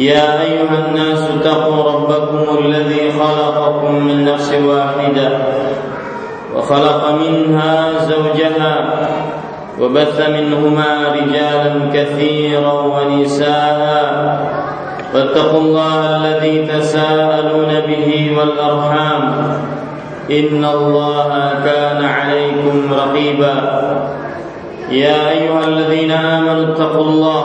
يا أيها الناس اتقوا ربكم الذي خلقكم من نفس واحدة وخلق منها زوجها وبث منهما رجالا كثيرا ونساء واتقوا الله الذي تساءلون به والأرحام إن الله كان عليكم رقيبا يا أيها الذين آمنوا اتقوا الله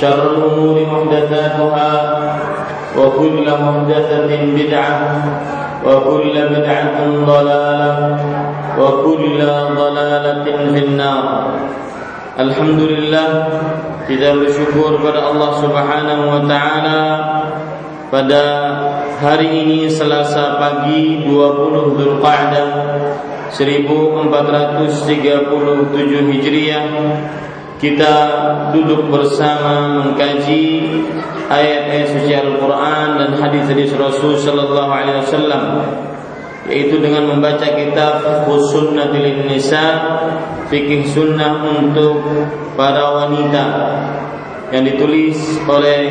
شر الامور محدثاتها وكل محدثه بدعه وكل بدعة ضلالة وكل ضلالة في النار Alhamdulillah kita bersyukur pada Allah Subhanahu wa taala pada hari ini Selasa pagi 20 Dzulqa'dah 1437 Hijriah kita duduk bersama mengkaji ayat-ayat suci Al-Quran dan hadis-hadis Rasul Sallallahu Alaihi Wasallam yaitu dengan membaca kitab Sunnah Nisa fikih sunnah untuk para wanita yang ditulis oleh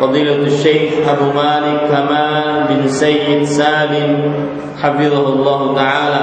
Fadilatul Syekh Abu Malik Kamal bin Sayyid Salim Hafizahullah Ta'ala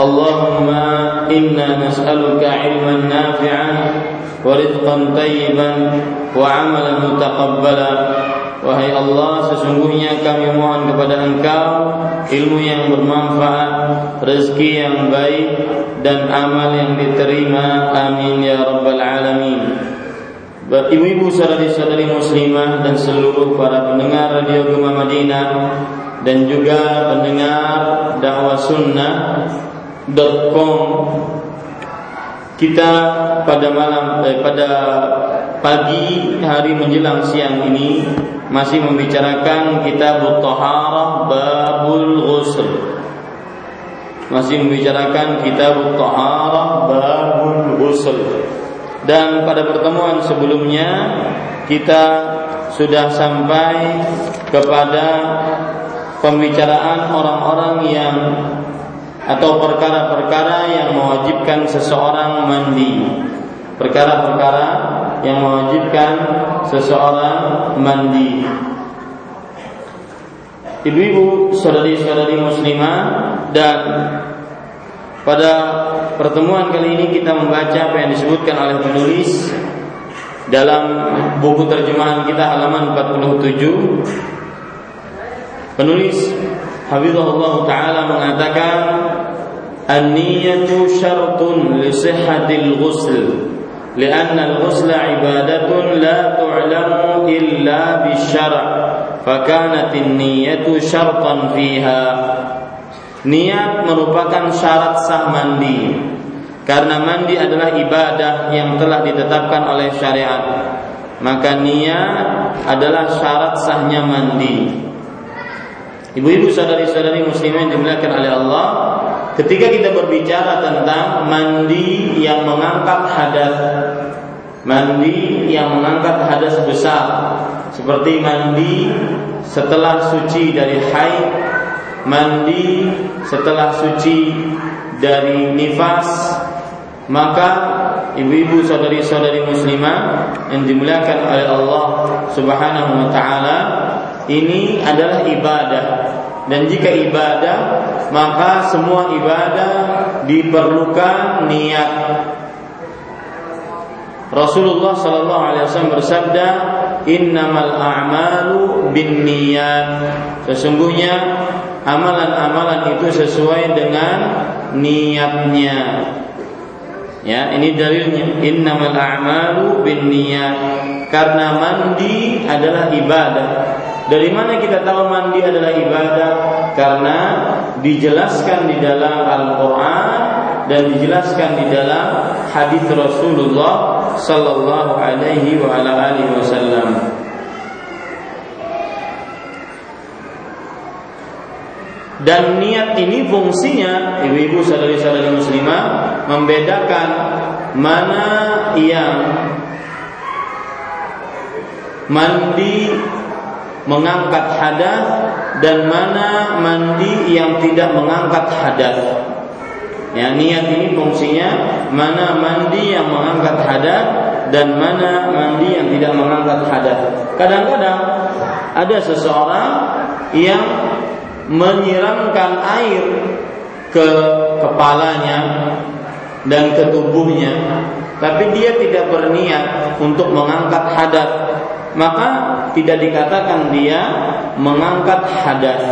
Allahumma inna nas'aluka ilman nafi'an ورزقا طيبا وعملا متقبلا Wahai Allah, sesungguhnya kami mohon kepada Engkau ilmu yang bermanfaat, rezeki yang baik, dan amal yang diterima. Amin ya Rabbal Alamin. Ibu-ibu saudari-saudari muslimah dan seluruh para pendengar Radio Gema Madinah dan juga pendengar dakwah sunnah.com kita pada malam eh, pada pagi hari menjelang siang ini masih membicarakan kitab Taharah babul ghusl. Masih membicarakan kitab Taharah babul ghusl. Dan pada pertemuan sebelumnya kita sudah sampai kepada pembicaraan orang-orang yang atau perkara-perkara yang mewajibkan seseorang mandi. Perkara-perkara yang mewajibkan seseorang mandi. Ibu-ibu, saudari-saudari muslimah dan pada pertemuan kali ini kita membaca apa yang disebutkan oleh penulis dalam buku terjemahan kita halaman 47 penulis Habibullah Ta'ala mengatakan An-niyatu syartun li sihhatil ghusl لأن الغسل عبادة لا تعلم إلا بالشرع فكانت النية شرطا فيها Niat merupakan syarat sah mandi Karena mandi adalah ibadah yang telah ditetapkan oleh syariat maka niat adalah syarat sahnya mandi. Ibu-ibu saudari-saudari muslimin dimuliakan oleh Allah, ketika kita berbicara tentang mandi yang mengangkat hadas, mandi yang mengangkat hadas besar, seperti mandi setelah suci dari haid, mandi setelah suci dari nifas, maka ibu-ibu saudari-saudari muslimah yang dimuliakan oleh Allah Subhanahu wa taala ini adalah ibadah dan jika ibadah maka semua ibadah diperlukan niat Rasulullah Shallallahu Alaihi Wasallam bersabda, Innamal a'malu bin niat. Sesungguhnya amalan-amalan itu sesuai dengan niatnya. Ya, ini dalilnya. Innamal a'malu bin niat. Karena mandi adalah ibadah. Dari mana kita tahu mandi adalah ibadah? Karena dijelaskan di dalam Al-Qur'an dan dijelaskan di dalam hadis Rasulullah sallallahu alaihi wa ala alihi wasallam. Dan niat ini fungsinya ibu-ibu saudari-saudari muslimah membedakan mana yang mandi mengangkat hadas dan mana mandi yang tidak mengangkat hadas. Ya, niat ini fungsinya mana mandi yang mengangkat hadas dan mana mandi yang tidak mengangkat hadas. Kadang-kadang ada seseorang yang menyiramkan air ke kepalanya dan ke tubuhnya, tapi dia tidak berniat untuk mengangkat hadas maka tidak dikatakan dia mengangkat hadas.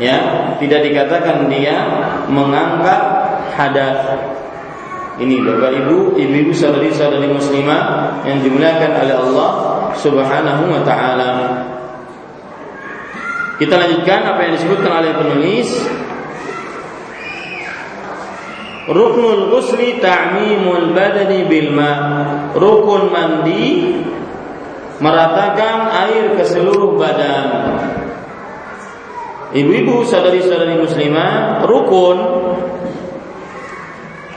Ya, tidak dikatakan dia mengangkat hadas. Ini Bapak Ibu, ibu-ibu saudari-saudari muslimah yang dimuliakan oleh Allah Subhanahu wa taala. Kita lanjutkan apa yang disebutkan oleh penulis Ruknul ghusli ta'mimul badani bil ma. Rukun mandi meratakan air ke seluruh badan. Ibu-ibu, saudari-saudari muslimah, rukun.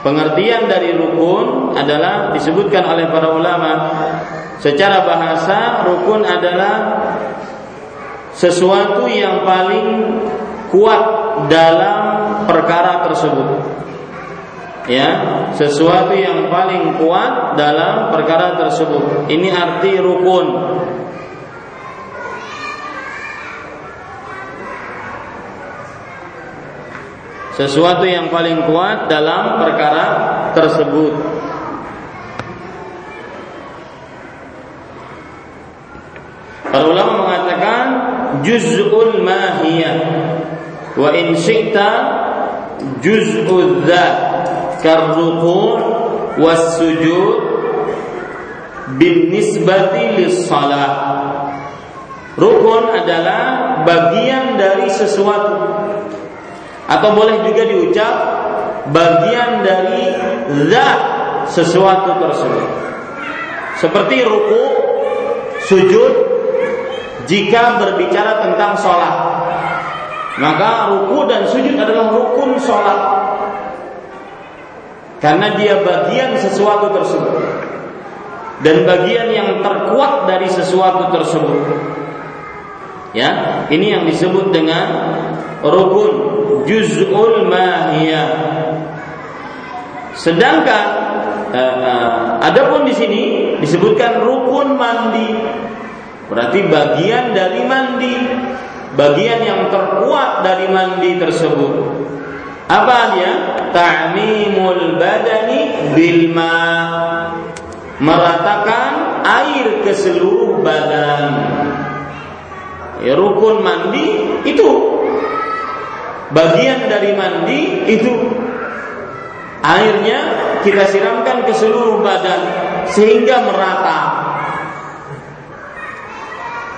Pengertian dari rukun adalah disebutkan oleh para ulama. Secara bahasa rukun adalah sesuatu yang paling kuat dalam perkara tersebut ya sesuatu yang paling kuat dalam perkara tersebut. Ini arti rukun. Sesuatu yang paling kuat dalam perkara tersebut. Para ulama mengatakan juz'ul mahiyah. Wa in syi'ta dzat bin nisbati lis salat Rukun adalah bagian dari sesuatu atau boleh juga diucap bagian dari zat sesuatu tersebut. Seperti ruku, sujud jika berbicara tentang sholat. Maka ruku dan sujud adalah rukun sholat karena dia bagian sesuatu tersebut dan bagian yang terkuat dari sesuatu tersebut. Ya, ini yang disebut dengan rukun juz'ul mahiyah. Sedangkan uh, adapun di sini disebutkan rukun mandi. Berarti bagian dari mandi, bagian yang terkuat dari mandi tersebut. Apa dia? Ta'mimul badani bil Meratakan air ke seluruh badan. Ya, rukun mandi itu bagian dari mandi itu airnya kita siramkan ke seluruh badan sehingga merata.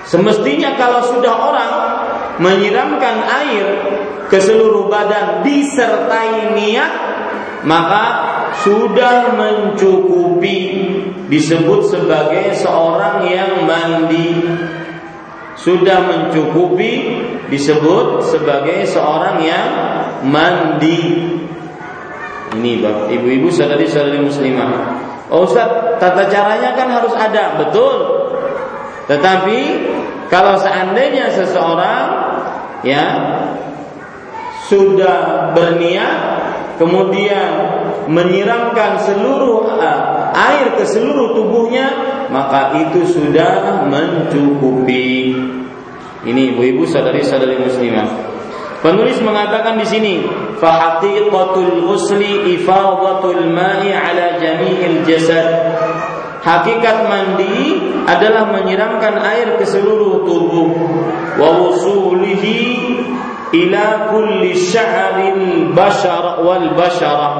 Semestinya kalau sudah orang menyiramkan air ke seluruh badan disertai niat maka sudah mencukupi disebut sebagai seorang yang mandi. Sudah mencukupi disebut sebagai seorang yang mandi. Ini Bapak, Ibu-ibu, saudari-saudari muslimah. Oh Ustaz, tata caranya kan harus ada, betul. Tetapi kalau seandainya seseorang ya sudah berniat kemudian menyiramkan seluruh uh, air ke seluruh tubuhnya maka itu sudah mencukupi. Ini ibu-ibu saudari-saudari muslimah penulis mengatakan di sini fahaqiqatul ghusli ifadatul ma'i ala jami'il jasad Hakikat mandi adalah menyiramkan air ke seluruh tubuh wa wusulihi ila kulli sya'ril bashar wal bashara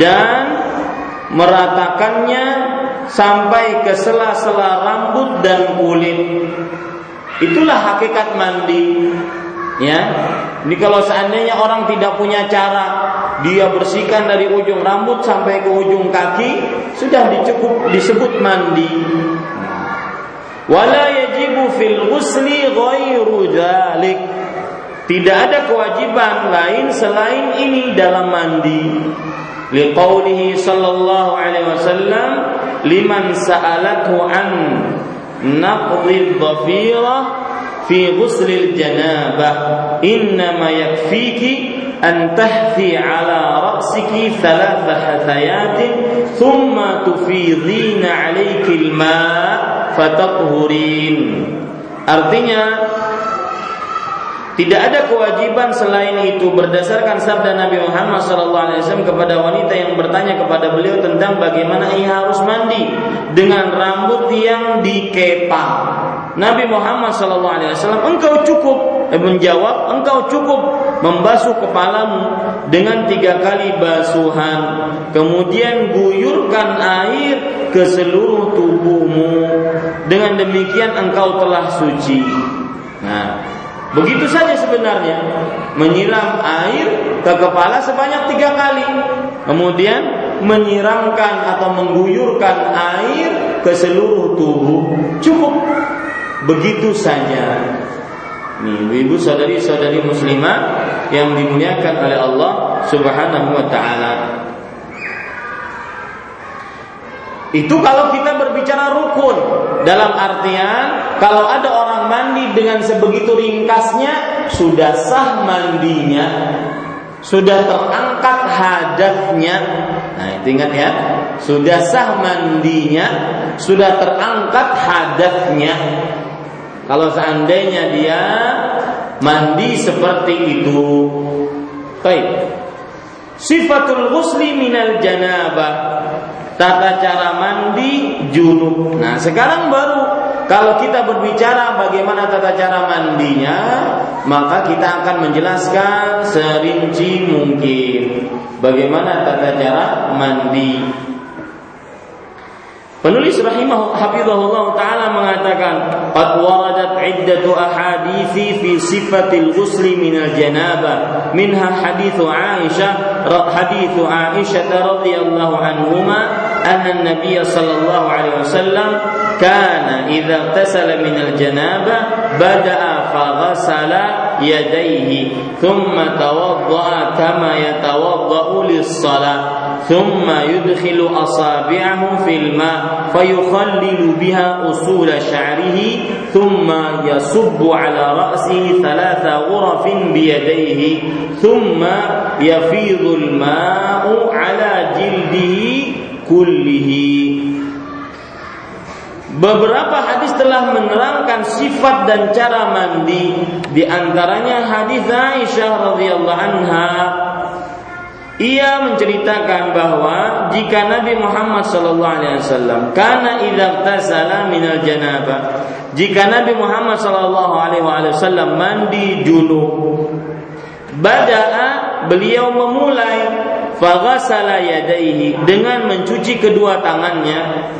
dan meratakannya sampai ke sela-sela rambut dan kulit. Itulah hakikat mandi. Ya. Ini kalau seandainya orang tidak punya cara dia bersihkan dari ujung rambut sampai ke ujung kaki sudah dicukup disebut mandi. Wala yajibu fil ghusli ghairu dzalik. Tidak ada kewajiban lain selain ini dalam mandi. Liqaulihi sallallahu alaihi wasallam liman sa'alathu an naqdi dhafira fi ghuslil janabah innama yakfiki an tahfi ala ra'siki thalatha hathayatin thumma tufidhina 'alayki al-ma' fataqhurin artinya tidak ada kewajiban selain itu berdasarkan sabda Nabi Muhammad SAW kepada wanita yang bertanya kepada beliau tentang bagaimana ia harus mandi dengan rambut yang dikepang. Nabi Muhammad SAW engkau cukup eh, menjawab engkau cukup membasuh kepalamu dengan tiga kali basuhan kemudian guyurkan air ke seluruh tubuhmu. Dengan demikian engkau telah suci. Nah begitu saja sebenarnya. Menyiram air ke kepala sebanyak tiga kali. Kemudian menyiramkan atau mengguyurkan air ke seluruh tubuh. Cukup begitu saja. Nih, ibu saudari-saudari muslimah yang dimuliakan oleh Allah Subhanahu wa taala. Itu kalau kita berbicara rukun dalam artian kalau ada orang mandi dengan sebegitu ringkasnya sudah sah mandinya, sudah terangkat hadatnya. Nah, itu ingat ya. Sudah sah mandinya, sudah terangkat hadatnya. Kalau seandainya dia mandi seperti itu. Baik. Sifatul ghusli minal janabah. Tata cara mandi junub. Nah, sekarang baru kalau kita berbicara bagaimana tata cara mandinya, maka kita akan menjelaskan serinci mungkin bagaimana tata cara mandi. Penulis rahimah hafizahullah taala mengatakan, "Qad waradat iddatu ahadithi fi sifatil ghusli min al-janabah, minha hadithu Aisyah hadithu Aisyah radhiyallahu anhuma أن النبي صلى الله عليه وسلم كان إذا اغتسل من الجنابة بدأ فغسل يديه ثم توضأ كما يتوضأ للصلاة ثم يدخل أصابعه في الماء فيخلل بها أصول شعره ثم يصب على رأسه ثلاث غرف بيديه ثم يفيض الماء على جلده kullihi. Beberapa hadis telah menerangkan sifat dan cara mandi. Di antaranya hadis Aisyah radhiyallahu anha. Ia menceritakan bahwa jika Nabi Muhammad sallallahu alaihi wasallam karena idza tasala minal janabah jika Nabi Muhammad sallallahu alaihi wasallam mandi junub badaa beliau memulai faghasala yadaihi dengan mencuci kedua tangannya.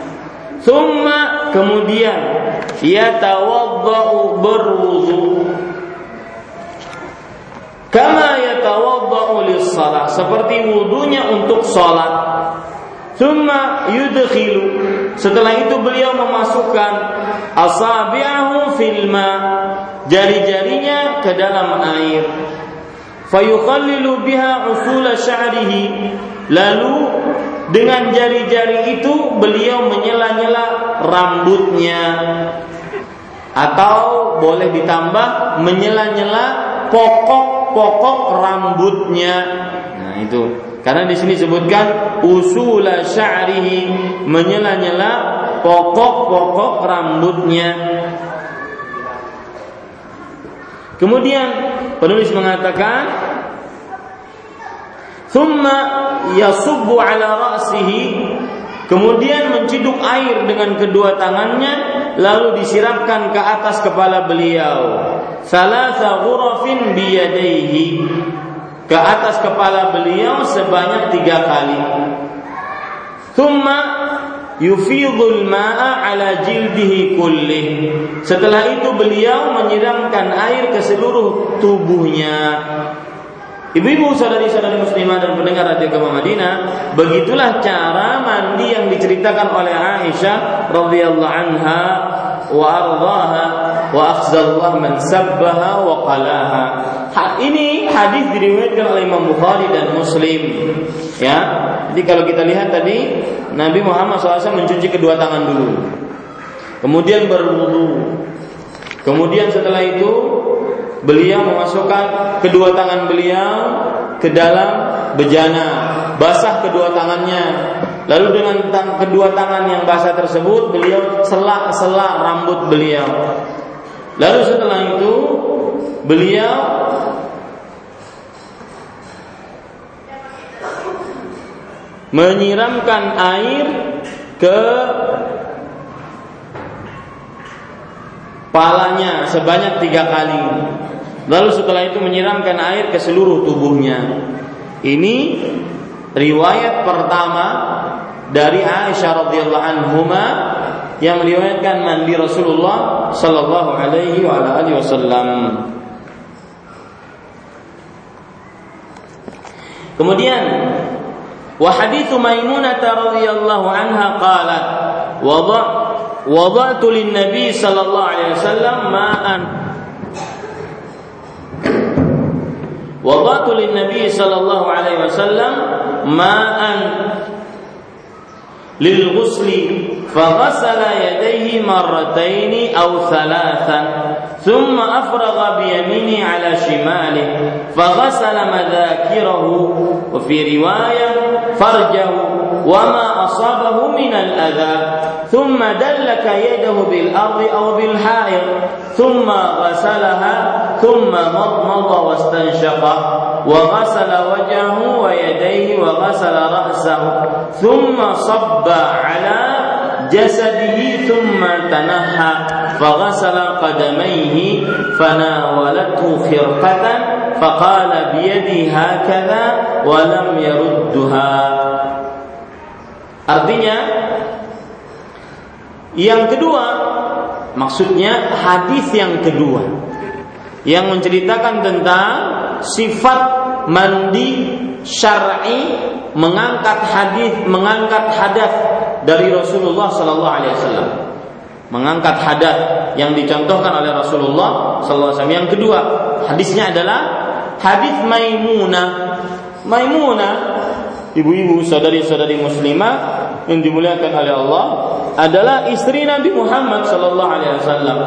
Thumma kemudian yatawaddau berwudu. Kama yatawadda'u lis-salah, seperti wudunya untuk salat. Thumma yudkhilu setelah itu beliau memasukkan asabi'ahu filma jari-jarinya ke dalam air fayukhallilu biha usul sya'rihi lalu dengan jari-jari itu beliau menyela-nyela rambutnya atau boleh ditambah menyela-nyela pokok-pokok rambutnya. Nah, itu. Karena di sini disebutkan usul sya'rihi menyela-nyela pokok-pokok rambutnya. Kemudian penulis mengatakan Thumma yasubbu ala ra'sihi Kemudian menciduk air dengan kedua tangannya lalu disiramkan ke atas kepala beliau. Salasa ghurafin biyadaihi. Ke atas kepala beliau sebanyak tiga kali. Thumma yufidul ma'a ala jildihi kullih. Setelah itu beliau menyiramkan air ke seluruh tubuhnya. Ibu-ibu saudari-saudari muslimah dan pendengar radio Gema Madinah, begitulah cara mandi yang diceritakan oleh Aisyah radhiyallahu anha wa ardhaha wa akhzallahu man sabbaha wa qalaha. ini hadis diriwayatkan oleh Imam Bukhari dan Muslim. Ya. Jadi kalau kita lihat tadi Nabi Muhammad SAW mencuci kedua tangan dulu. Kemudian berwudu. Kemudian setelah itu beliau memasukkan kedua tangan beliau ke dalam bejana, basah kedua tangannya. Lalu dengan tang kedua tangan yang basah tersebut beliau selak-selak rambut beliau. Lalu setelah itu beliau menyiramkan air ke palanya sebanyak tiga kali. Lalu setelah itu menyiramkan air ke seluruh tubuhnya. Ini riwayat pertama dari Aisyah radhiyallahu anhuma yang meriwayatkan mandi Rasulullah sallallahu alaihi wa alihi wasallam. Kemudian wa haditsu Maimunah radhiyallahu anha qalat wada وضعت للنبي صلى الله عليه وسلم ماء. وضعت للنبي صلى الله عليه وسلم ماء. للغسل فغسل يديه مرتين أو ثلاثا ثم أفرغ بيمينه على شماله فغسل مذاكره. وفي رواية فرجه وما أصابه من الأذى ثم دلك يده بالأرض أو بالحائط ثم غسلها ثم مضمض واستنشق. وغسل وجهه ويديه وغسل رأسه ثم صب على جسده ثم تنحى فغسل قدميه فناولته خرقة فقال بيدي هكذا ولم يردها Artinya yang kedua maksudnya hadis yang kedua yang menceritakan tentang sifat mandi syar'i mengangkat hadis mengangkat hadas dari Rasulullah sallallahu alaihi wasallam. Mengangkat hadas yang dicontohkan oleh Rasulullah sallallahu alaihi wasallam. Yang kedua hadisnya adalah hadis Maimunah. Maimunah ibu-ibu saudari-saudari muslimah yang dimuliakan oleh Allah adalah istri Nabi Muhammad sallallahu alaihi wasallam.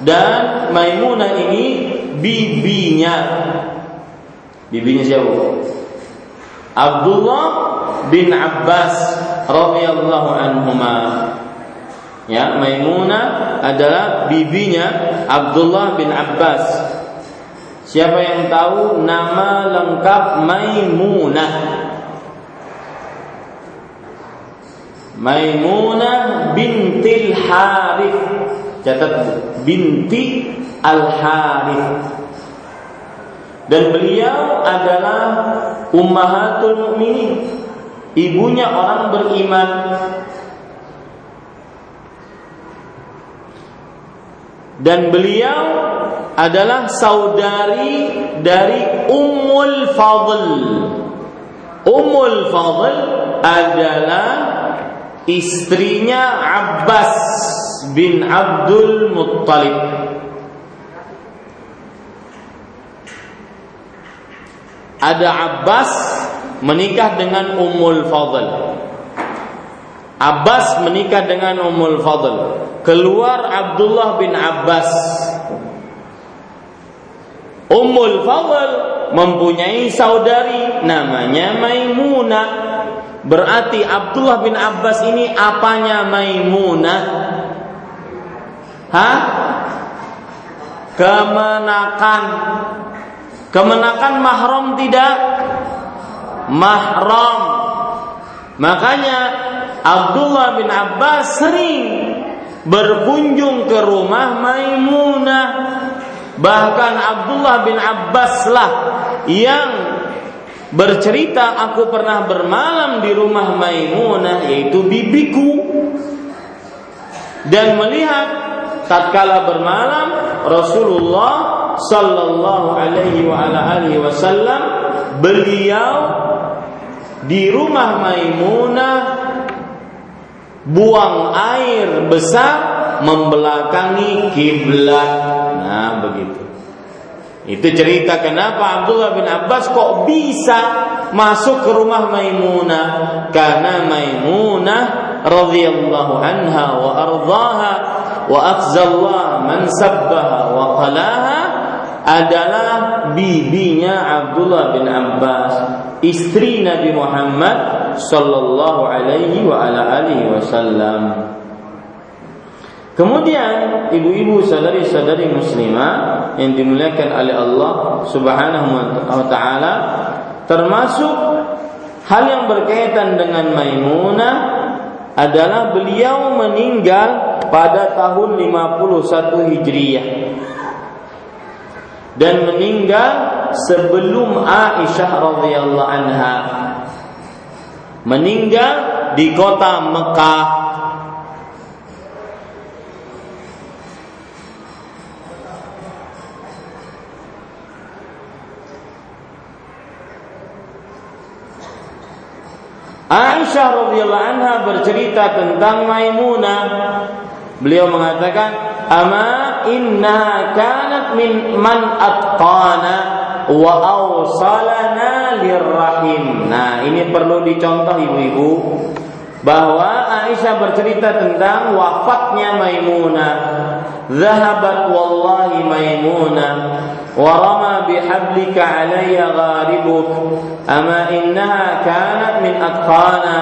Dan Maimunah ini bibinya bibinya siapa Abdullah bin Abbas radhiyallahu anhuma ya Maimunah adalah bibinya Abdullah bin Abbas Siapa yang tahu nama lengkap Maimunah? Maimunah bintil Harith. Catat binti Al Harith. Dan beliau adalah ummahatul mukminin, ibunya orang beriman. Dan beliau adalah saudari dari Ummul Fadl. Ummul Fadl adalah istrinya Abbas bin Abdul Muttalib. Ada Abbas menikah dengan Ummul Fadl. Abbas menikah dengan Ummul Fadl. Keluar Abdullah bin Abbas. Ummul Fadl mempunyai saudari namanya Maimunah. Berarti Abdullah bin Abbas ini apanya Maimunah? Hah? Kemenakan. Kemenakan mahram tidak? Mahram. Makanya Abdullah bin Abbas sering berkunjung ke rumah Maimunah. Bahkan Abdullah bin Abbas lah yang bercerita aku pernah bermalam di rumah Maimunah yaitu bibiku dan melihat tatkala bermalam Rasulullah sallallahu alaihi wa ala alihi wasallam beliau di rumah Maimunah buang air besar membelakangi kiblat. Nah, begitu. Itu cerita kenapa Abdullah bin Abbas kok bisa masuk ke rumah Maimunah karena Maimunah radhiyallahu anha wa ardhaha wa afzallah man sabbaha wa qalaha adalah bibinya Abdullah bin Abbas istri Nabi Muhammad sallallahu alaihi wa ala alihi wasallam. Kemudian ibu-ibu sadari-sadari muslimah yang dimuliakan oleh Allah Subhanahu wa taala termasuk hal yang berkaitan dengan Maimunah adalah beliau meninggal pada tahun 51 Hijriah dan meninggal sebelum Aisyah radhiyallahu anha. Meninggal di kota Mekah Aisyah radhiyallahu anha bercerita tentang Maimunah. Beliau mengatakan, "Ama inna kanat min man atqana wa awsalana lirrahim." Nah, ini perlu dicontoh ibu-ibu bahwa Aisyah bercerita tentang wafatnya Maimunah. Zahabat wallahi Maimunah rama bihablika alayya gharibuk ama innaha kanat min atqana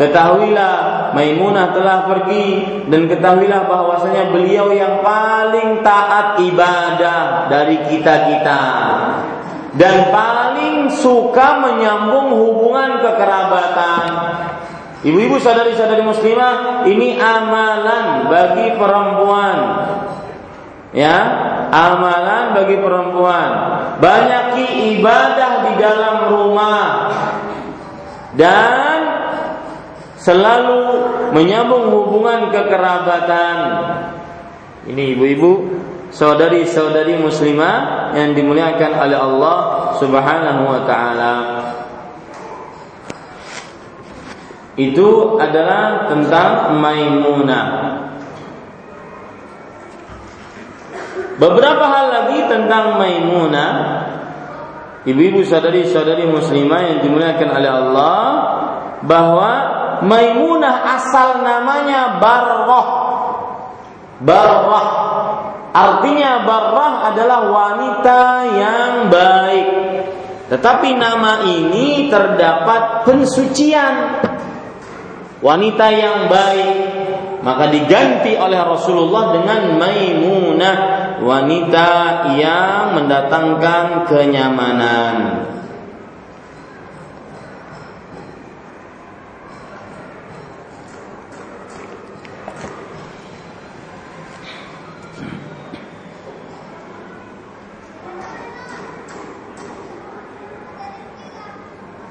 ketahuilah Maimunah telah pergi dan ketahuilah bahwasanya beliau yang paling taat ibadah dari kita-kita dan paling suka menyambung hubungan kekerabatan Ibu-ibu sadari-sadari muslimah, ini amalan bagi perempuan. Ya, amalan bagi perempuan. Banyak ibadah di dalam rumah dan selalu menyambung hubungan kekerabatan. Ini ibu-ibu, saudari-saudari muslimah yang dimuliakan oleh Allah Subhanahu wa taala. itu adalah tentang Maimunah. Beberapa hal lagi tentang Maimunah. Ibu-ibu sadari-sadari muslimah yang dimuliakan oleh Allah bahwa Maimunah asal namanya Barrah. Barrah artinya Barrah adalah wanita yang baik. Tetapi nama ini terdapat pensucian wanita yang baik maka diganti oleh Rasulullah dengan Maimunah wanita yang mendatangkan kenyamanan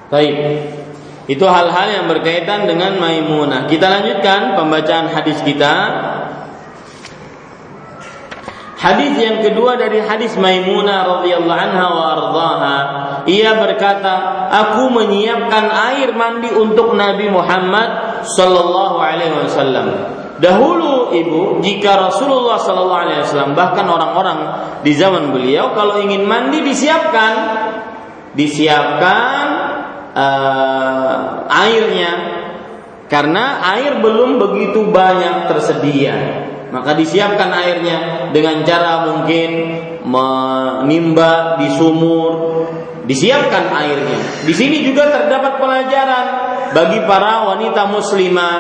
Baik. Itu hal-hal yang berkaitan dengan Maimunah. Kita lanjutkan pembacaan hadis kita. Hadis yang kedua dari hadis Maimunah radhiyallahu anha wa ardhaha. Ia berkata, "Aku menyiapkan air mandi untuk Nabi Muhammad Sallallahu Alaihi Wasallam. Dahulu ibu, jika Rasulullah Sallallahu Alaihi Wasallam bahkan orang-orang di zaman beliau kalau ingin mandi disiapkan, disiapkan uh, airnya karena air belum begitu banyak tersedia. Maka disiapkan airnya dengan cara mungkin menimba di sumur, disiapkan airnya. Di sini juga terdapat pelajaran bagi para wanita muslimah.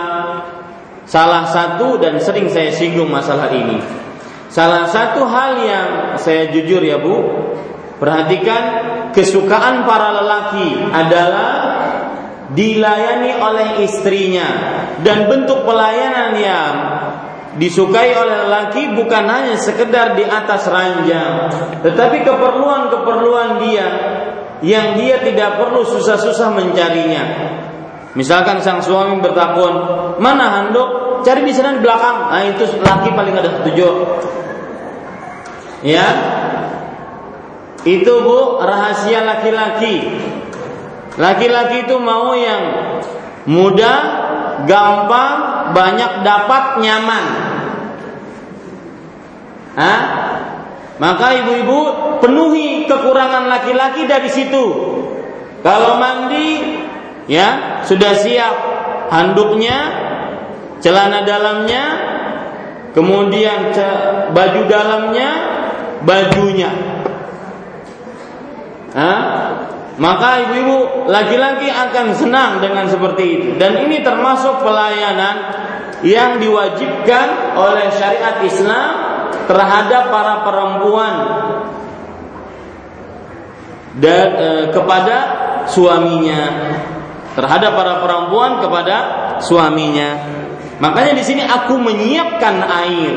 Salah satu dan sering saya singgung masalah ini. Salah satu hal yang saya jujur ya Bu, perhatikan kesukaan para lelaki adalah dilayani oleh istrinya dan bentuk pelayanan yang disukai oleh lelaki bukan hanya sekedar di atas ranjang, tetapi keperluan-keperluan dia yang dia tidak perlu susah-susah mencarinya. Misalkan sang suami bertakun, mana handuk? Cari di sana di belakang. Nah itu laki paling ada tujuh. Ya, itu bu rahasia laki-laki. Laki-laki itu mau yang mudah, gampang, banyak dapat nyaman. Hah? Maka ibu-ibu penuhi kekurangan laki-laki dari situ. Kalau mandi ya sudah siap handuknya, celana dalamnya, kemudian baju dalamnya, bajunya. Hah? Maka ibu-ibu laki-laki akan senang dengan seperti itu. Dan ini termasuk pelayanan yang diwajibkan oleh syariat Islam terhadap para perempuan dan e, kepada suaminya terhadap para perempuan kepada suaminya. Makanya di sini aku menyiapkan air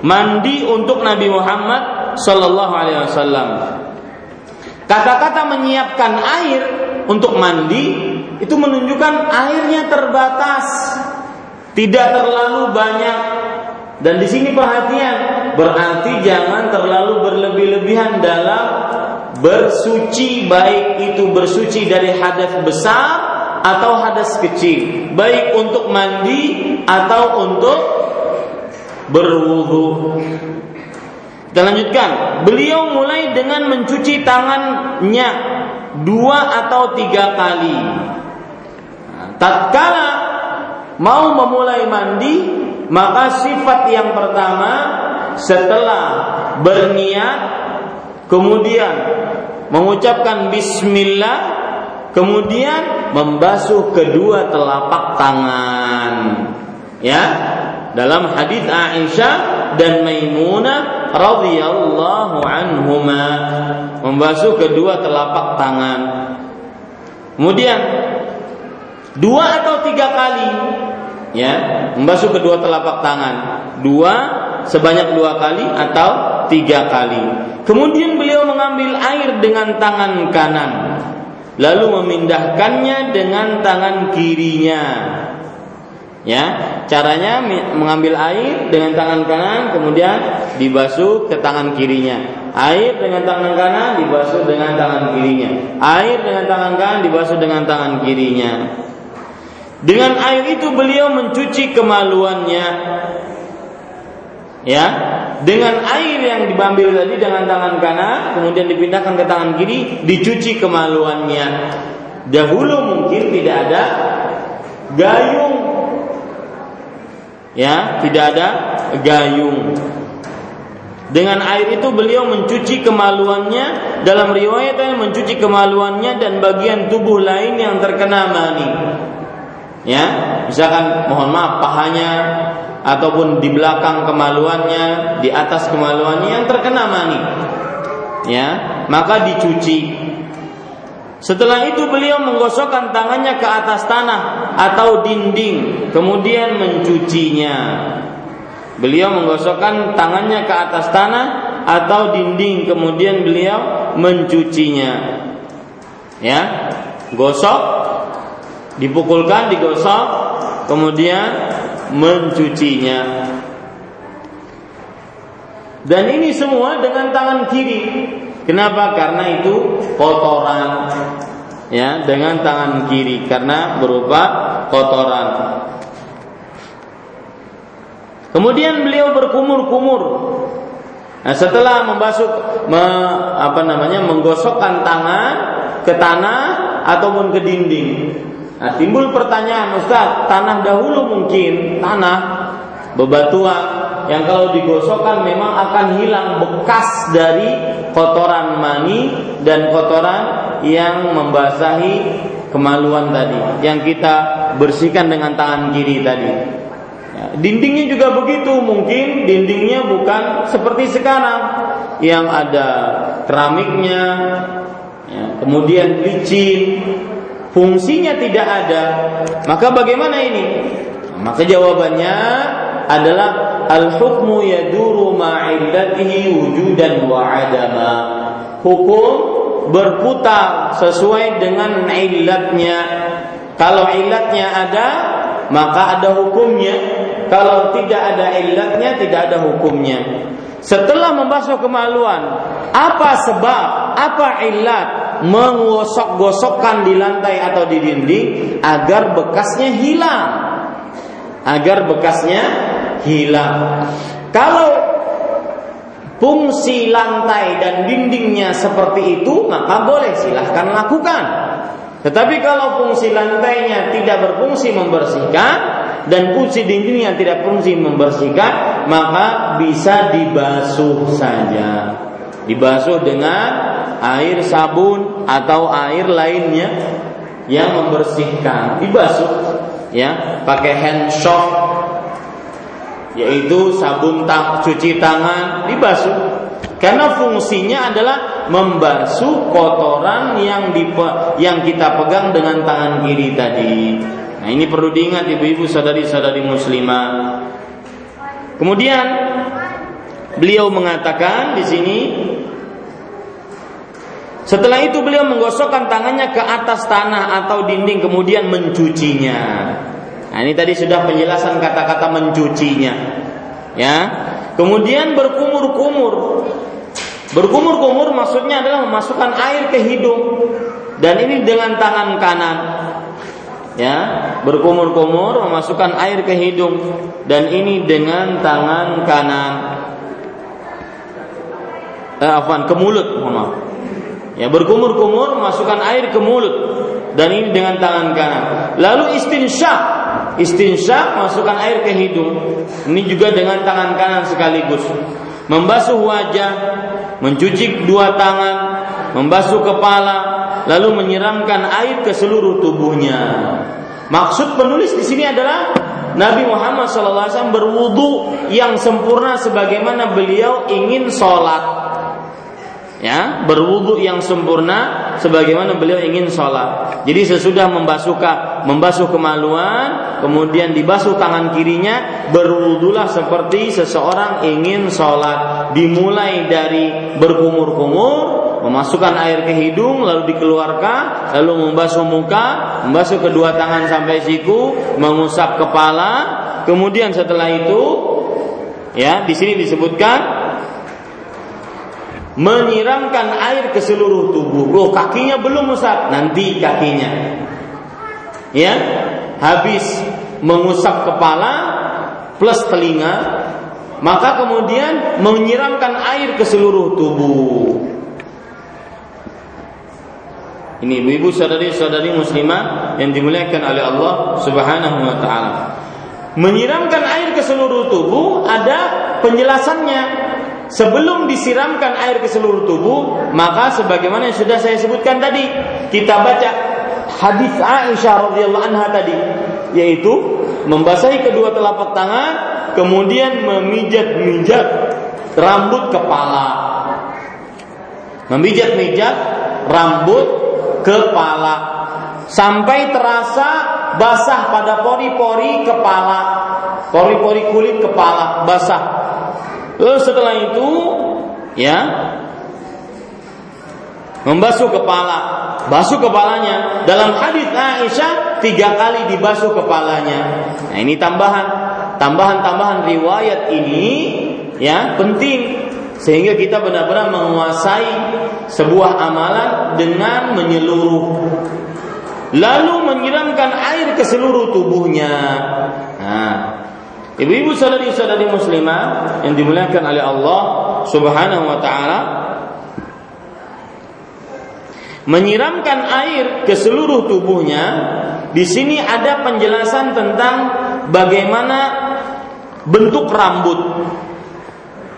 mandi untuk Nabi Muhammad Sallallahu Alaihi Wasallam. Kata-kata menyiapkan air untuk mandi itu menunjukkan airnya terbatas, tidak terlalu banyak. Dan di sini perhatian, berarti jangan terlalu berlebih-lebihan dalam bersuci baik itu bersuci dari hadas besar atau hadas kecil, baik untuk mandi atau untuk berwudu. Kita lanjutkan. Beliau mulai dengan mencuci tangannya dua atau tiga kali. Tatkala mau memulai mandi, maka sifat yang pertama setelah berniat, kemudian mengucapkan Bismillah, kemudian membasuh kedua telapak tangan. Ya, dalam hadis Aisyah dan Maimunah radhiyallahu anhuma membasuh kedua telapak tangan. Kemudian dua atau tiga kali ya membasuh kedua telapak tangan. Dua sebanyak dua kali atau tiga kali. Kemudian beliau mengambil air dengan tangan kanan lalu memindahkannya dengan tangan kirinya Ya, caranya mengambil air dengan tangan kanan kemudian dibasuh ke tangan kirinya. Air dengan tangan kanan dibasuh dengan tangan kirinya. Air dengan tangan kanan dibasuh dengan tangan kirinya. Dengan air itu beliau mencuci kemaluannya. Ya, dengan air yang diambil tadi dengan tangan kanan kemudian dipindahkan ke tangan kiri dicuci kemaluannya. Dahulu mungkin tidak ada gayung ya tidak ada gayung. Dengan air itu beliau mencuci kemaluannya. Dalam riwayat mencuci kemaluannya dan bagian tubuh lain yang terkena mani. Ya misalkan mohon maaf pahanya ataupun di belakang kemaluannya di atas kemaluannya yang terkena mani. Ya maka dicuci setelah itu beliau menggosokkan tangannya ke atas tanah atau dinding, kemudian mencucinya. Beliau menggosokkan tangannya ke atas tanah atau dinding, kemudian beliau mencucinya. Ya, gosok, dipukulkan, digosok, kemudian mencucinya. Dan ini semua dengan tangan kiri. Kenapa? Karena itu kotoran ya dengan tangan kiri karena berupa kotoran. Kemudian beliau berkumur-kumur. Nah, setelah membasuh me, apa namanya menggosokkan tangan ke tanah ataupun ke dinding. Nah, timbul pertanyaan, Ustaz, tanah dahulu mungkin tanah bebatuan yang kalau digosokkan memang akan hilang bekas dari kotoran mani dan kotoran yang membasahi kemaluan tadi yang kita bersihkan dengan tangan kiri tadi. Ya, dindingnya juga begitu, mungkin dindingnya bukan seperti sekarang yang ada keramiknya, ya, kemudian licin, fungsinya tidak ada. Maka bagaimana ini? Maka jawabannya adalah al-hukmu yaduru ma'illatihi wujudan wa adama. Hukum berputar sesuai dengan illatnya. Kalau illatnya ada, maka ada hukumnya. Kalau tidak ada illatnya, tidak ada hukumnya. Setelah membasuh kemaluan, apa sebab, apa illat mengosok-gosokkan di lantai atau di dinding agar bekasnya hilang? Agar bekasnya hilang. Kalau fungsi lantai dan dindingnya seperti itu, maka boleh silahkan lakukan. Tetapi kalau fungsi lantainya tidak berfungsi membersihkan dan fungsi dindingnya tidak fungsi membersihkan, maka bisa dibasuh saja. Dibasuh dengan air sabun atau air lainnya yang membersihkan. Dibasuh ya, pakai hand soap yaitu sabun tak cuci tangan dibasuh karena fungsinya adalah membasuh kotoran yang dipe, yang kita pegang dengan tangan kiri tadi. Nah, ini perlu diingat ibu-ibu saudari-saudari muslimah. Kemudian beliau mengatakan di sini setelah itu beliau menggosokkan tangannya ke atas tanah atau dinding kemudian mencucinya. Nah, ini tadi sudah penjelasan kata-kata mencucinya. Ya. Kemudian berkumur-kumur Berkumur-kumur maksudnya adalah memasukkan air ke hidung dan ini dengan tangan kanan. Ya, berkumur-kumur memasukkan air ke hidung dan ini dengan tangan kanan. Eh, afwan, ke mulut, mohon. Ya, berkumur-kumur memasukkan air ke mulut dan ini dengan tangan kanan. Lalu istinsyak, istinsyak masukkan air ke hidung. Ini juga dengan tangan kanan sekaligus membasuh wajah, mencuci dua tangan, membasuh kepala, lalu menyiramkan air ke seluruh tubuhnya. Maksud penulis di sini adalah Nabi Muhammad SAW berwudu yang sempurna sebagaimana beliau ingin sholat ya berwudu yang sempurna sebagaimana beliau ingin sholat. Jadi sesudah membasuh membasuh kemaluan, kemudian dibasuh tangan kirinya, berwudulah seperti seseorang ingin sholat. Dimulai dari berkumur-kumur, memasukkan air ke hidung, lalu dikeluarkan, lalu membasuh muka, membasuh kedua tangan sampai siku, mengusap kepala, kemudian setelah itu, ya di sini disebutkan menyiramkan air ke seluruh tubuh. Oh, kakinya belum usap, nanti kakinya. Ya, habis mengusap kepala plus telinga, maka kemudian menyiramkan air ke seluruh tubuh. Ini ibu-ibu saudari-saudari muslimah yang dimuliakan oleh Allah Subhanahu wa taala. Menyiramkan air ke seluruh tubuh ada penjelasannya sebelum disiramkan air ke seluruh tubuh, maka sebagaimana yang sudah saya sebutkan tadi, kita baca hadis Aisyah radhiyallahu anha tadi, yaitu membasahi kedua telapak tangan, kemudian memijat-mijat rambut kepala. Memijat-mijat rambut kepala. Sampai terasa basah pada pori-pori kepala, pori-pori kulit kepala basah Lalu setelah itu ya membasuh kepala, basuh kepalanya. Dalam hadis Aisyah tiga kali dibasuh kepalanya. Nah ini tambahan, tambahan-tambahan riwayat ini ya penting sehingga kita benar-benar menguasai sebuah amalan dengan menyeluruh. Lalu menyiramkan air ke seluruh tubuhnya. Nah, Ibu-ibu saudari-saudari muslimah yang dimuliakan oleh Allah Subhanahu wa taala menyiramkan air ke seluruh tubuhnya di sini ada penjelasan tentang bagaimana bentuk rambut.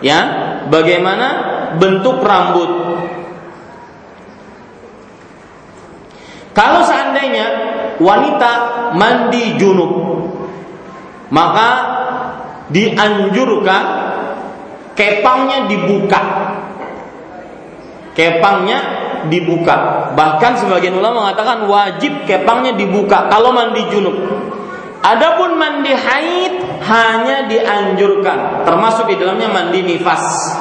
Ya bagaimana bentuk rambut. Kalau seandainya wanita mandi junub maka dianjurkan kepangnya dibuka kepangnya dibuka bahkan sebagian ulama mengatakan wajib kepangnya dibuka kalau mandi junub Adapun mandi haid hanya dianjurkan, termasuk di dalamnya mandi nifas.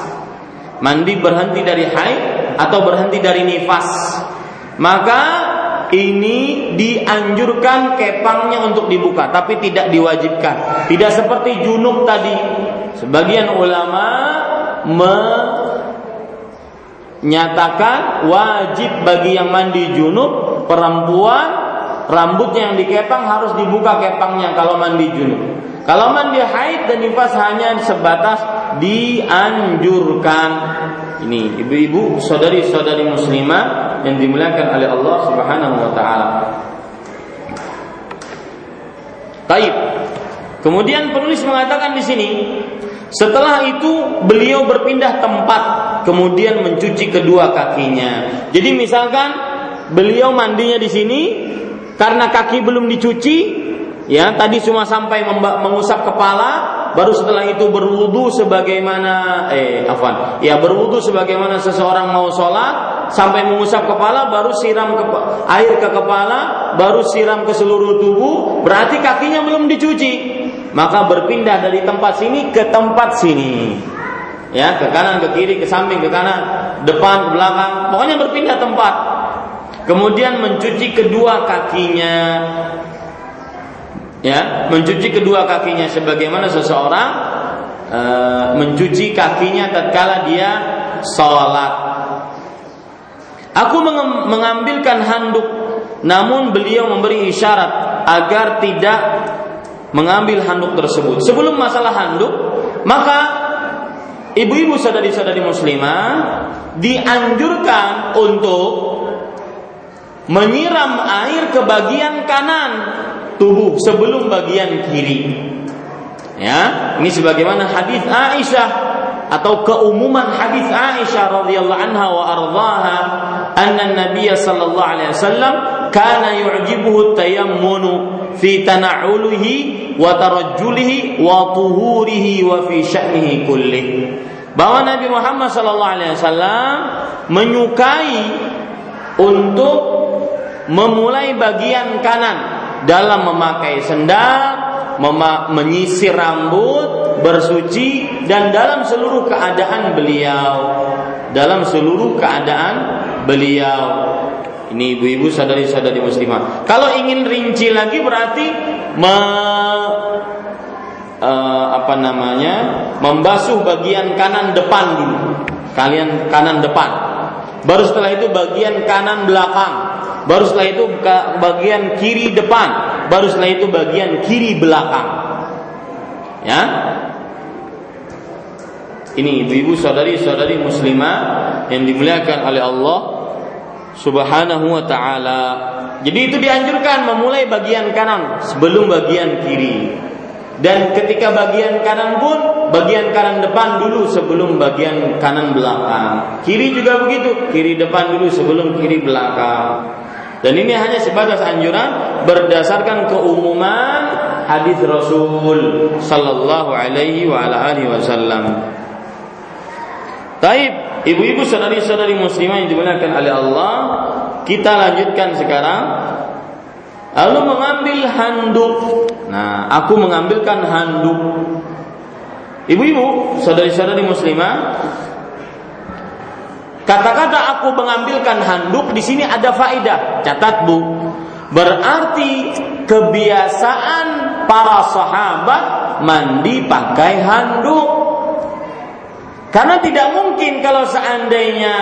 Mandi berhenti dari haid atau berhenti dari nifas. Maka ini dianjurkan kepangnya untuk dibuka, tapi tidak diwajibkan. Tidak seperti junub tadi. Sebagian ulama menyatakan wajib bagi yang mandi junub perempuan rambutnya yang dikepang harus dibuka kepangnya kalau mandi junub. Kalau mandi haid dan nifas hanya sebatas dianjurkan. Ini ibu-ibu, saudari-saudari muslimah yang dimuliakan oleh Allah Subhanahu wa taala. Taib. Kemudian penulis mengatakan di sini, setelah itu beliau berpindah tempat, kemudian mencuci kedua kakinya. Jadi misalkan beliau mandinya di sini, karena kaki belum dicuci, ya tadi cuma sampai mengusap kepala, baru setelah itu berwudu sebagaimana eh afan, ya berwudu sebagaimana seseorang mau sholat, sampai mengusap kepala, baru siram ke, air ke kepala, baru siram ke seluruh tubuh, berarti kakinya belum dicuci, maka berpindah dari tempat sini ke tempat sini. Ya ke kanan ke kiri ke samping ke kanan depan ke belakang pokoknya berpindah tempat. Kemudian mencuci kedua kakinya ya mencuci kedua kakinya sebagaimana seseorang e, mencuci kakinya tatkala dia sholat. Aku mengambilkan handuk namun beliau memberi isyarat agar tidak mengambil handuk tersebut. Sebelum masalah handuk maka ibu-ibu sadari-sadari muslimah dianjurkan untuk menyiram air ke bagian kanan tubuh sebelum bagian kiri. Ya, ini sebagaimana hadis Aisyah atau keumuman hadis Aisyah radhiyallahu anha wa ardhaha anna Nabiy sallallahu alaihi wasallam kana yu'jibuhu tayammunu fi tana'uluhi wa tarajjulihi wa tuhurihi wa fi sya'nihi kullih. Bahwa Nabi Muhammad sallallahu alaihi wasallam menyukai untuk memulai bagian kanan dalam memakai sendal, mema menyisir rambut, bersuci dan dalam seluruh keadaan beliau. Dalam seluruh keadaan beliau. Ini ibu-ibu sadari-sadari muslimah. Kalau ingin rinci lagi berarti me, uh, apa namanya? membasuh bagian kanan depan dulu. Kalian kanan depan. Baru setelah itu bagian kanan belakang baru setelah itu bagian kiri depan, baru setelah itu bagian kiri belakang. Ya. Ini ibu-ibu saudari-saudari muslimah yang dimuliakan oleh Allah Subhanahu wa taala. Jadi itu dianjurkan memulai bagian kanan sebelum bagian kiri. Dan ketika bagian kanan pun bagian kanan depan dulu sebelum bagian kanan belakang. Kiri juga begitu, kiri depan dulu sebelum kiri belakang. Dan ini hanya sebatas anjuran berdasarkan keumuman hadis Rasul sallallahu alaihi wa ala alihi wasallam. Taib, ibu-ibu saudari-saudari muslimah yang dimuliakan oleh Allah, kita lanjutkan sekarang. Lalu mengambil handuk. Nah, aku mengambilkan handuk. Ibu-ibu, saudari-saudari muslimah, Kata-kata aku mengambilkan handuk di sini ada faedah. Catat bu. Berarti kebiasaan para sahabat mandi pakai handuk. Karena tidak mungkin kalau seandainya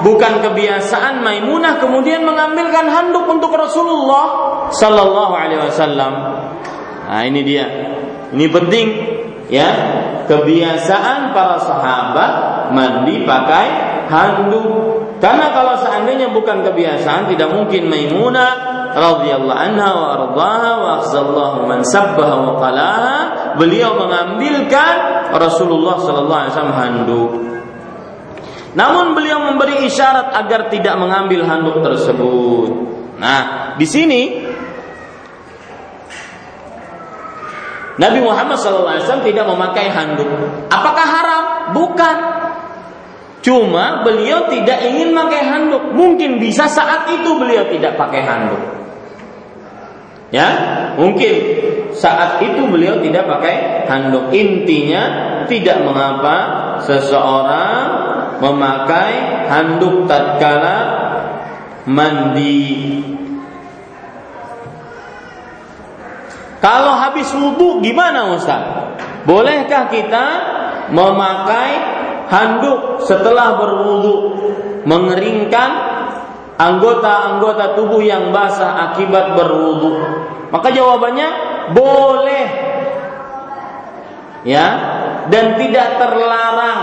bukan kebiasaan Maimunah kemudian mengambilkan handuk untuk Rasulullah Sallallahu Alaihi Wasallam. Nah ini dia. Ini penting ya kebiasaan para sahabat mandi pakai handuk karena kalau seandainya bukan kebiasaan tidak mungkin Maimunah radhiyallahu anha wa ardhaha wa akhzallahu man sabbaha wa qalaha beliau mengambilkan Rasulullah sallallahu alaihi wasallam handuk namun beliau memberi isyarat agar tidak mengambil handuk tersebut. Nah, di sini Nabi Muhammad SAW tidak memakai handuk. Apakah haram? Bukan. Cuma beliau tidak ingin pakai handuk. Mungkin bisa saat itu beliau tidak pakai handuk. Ya, mungkin saat itu beliau tidak pakai handuk. Intinya tidak mengapa seseorang memakai handuk tatkala mandi Kalau habis wudhu gimana Ustaz? Bolehkah kita memakai handuk setelah berwudhu mengeringkan anggota-anggota tubuh yang basah akibat berwudhu? Maka jawabannya boleh. Ya, dan tidak terlarang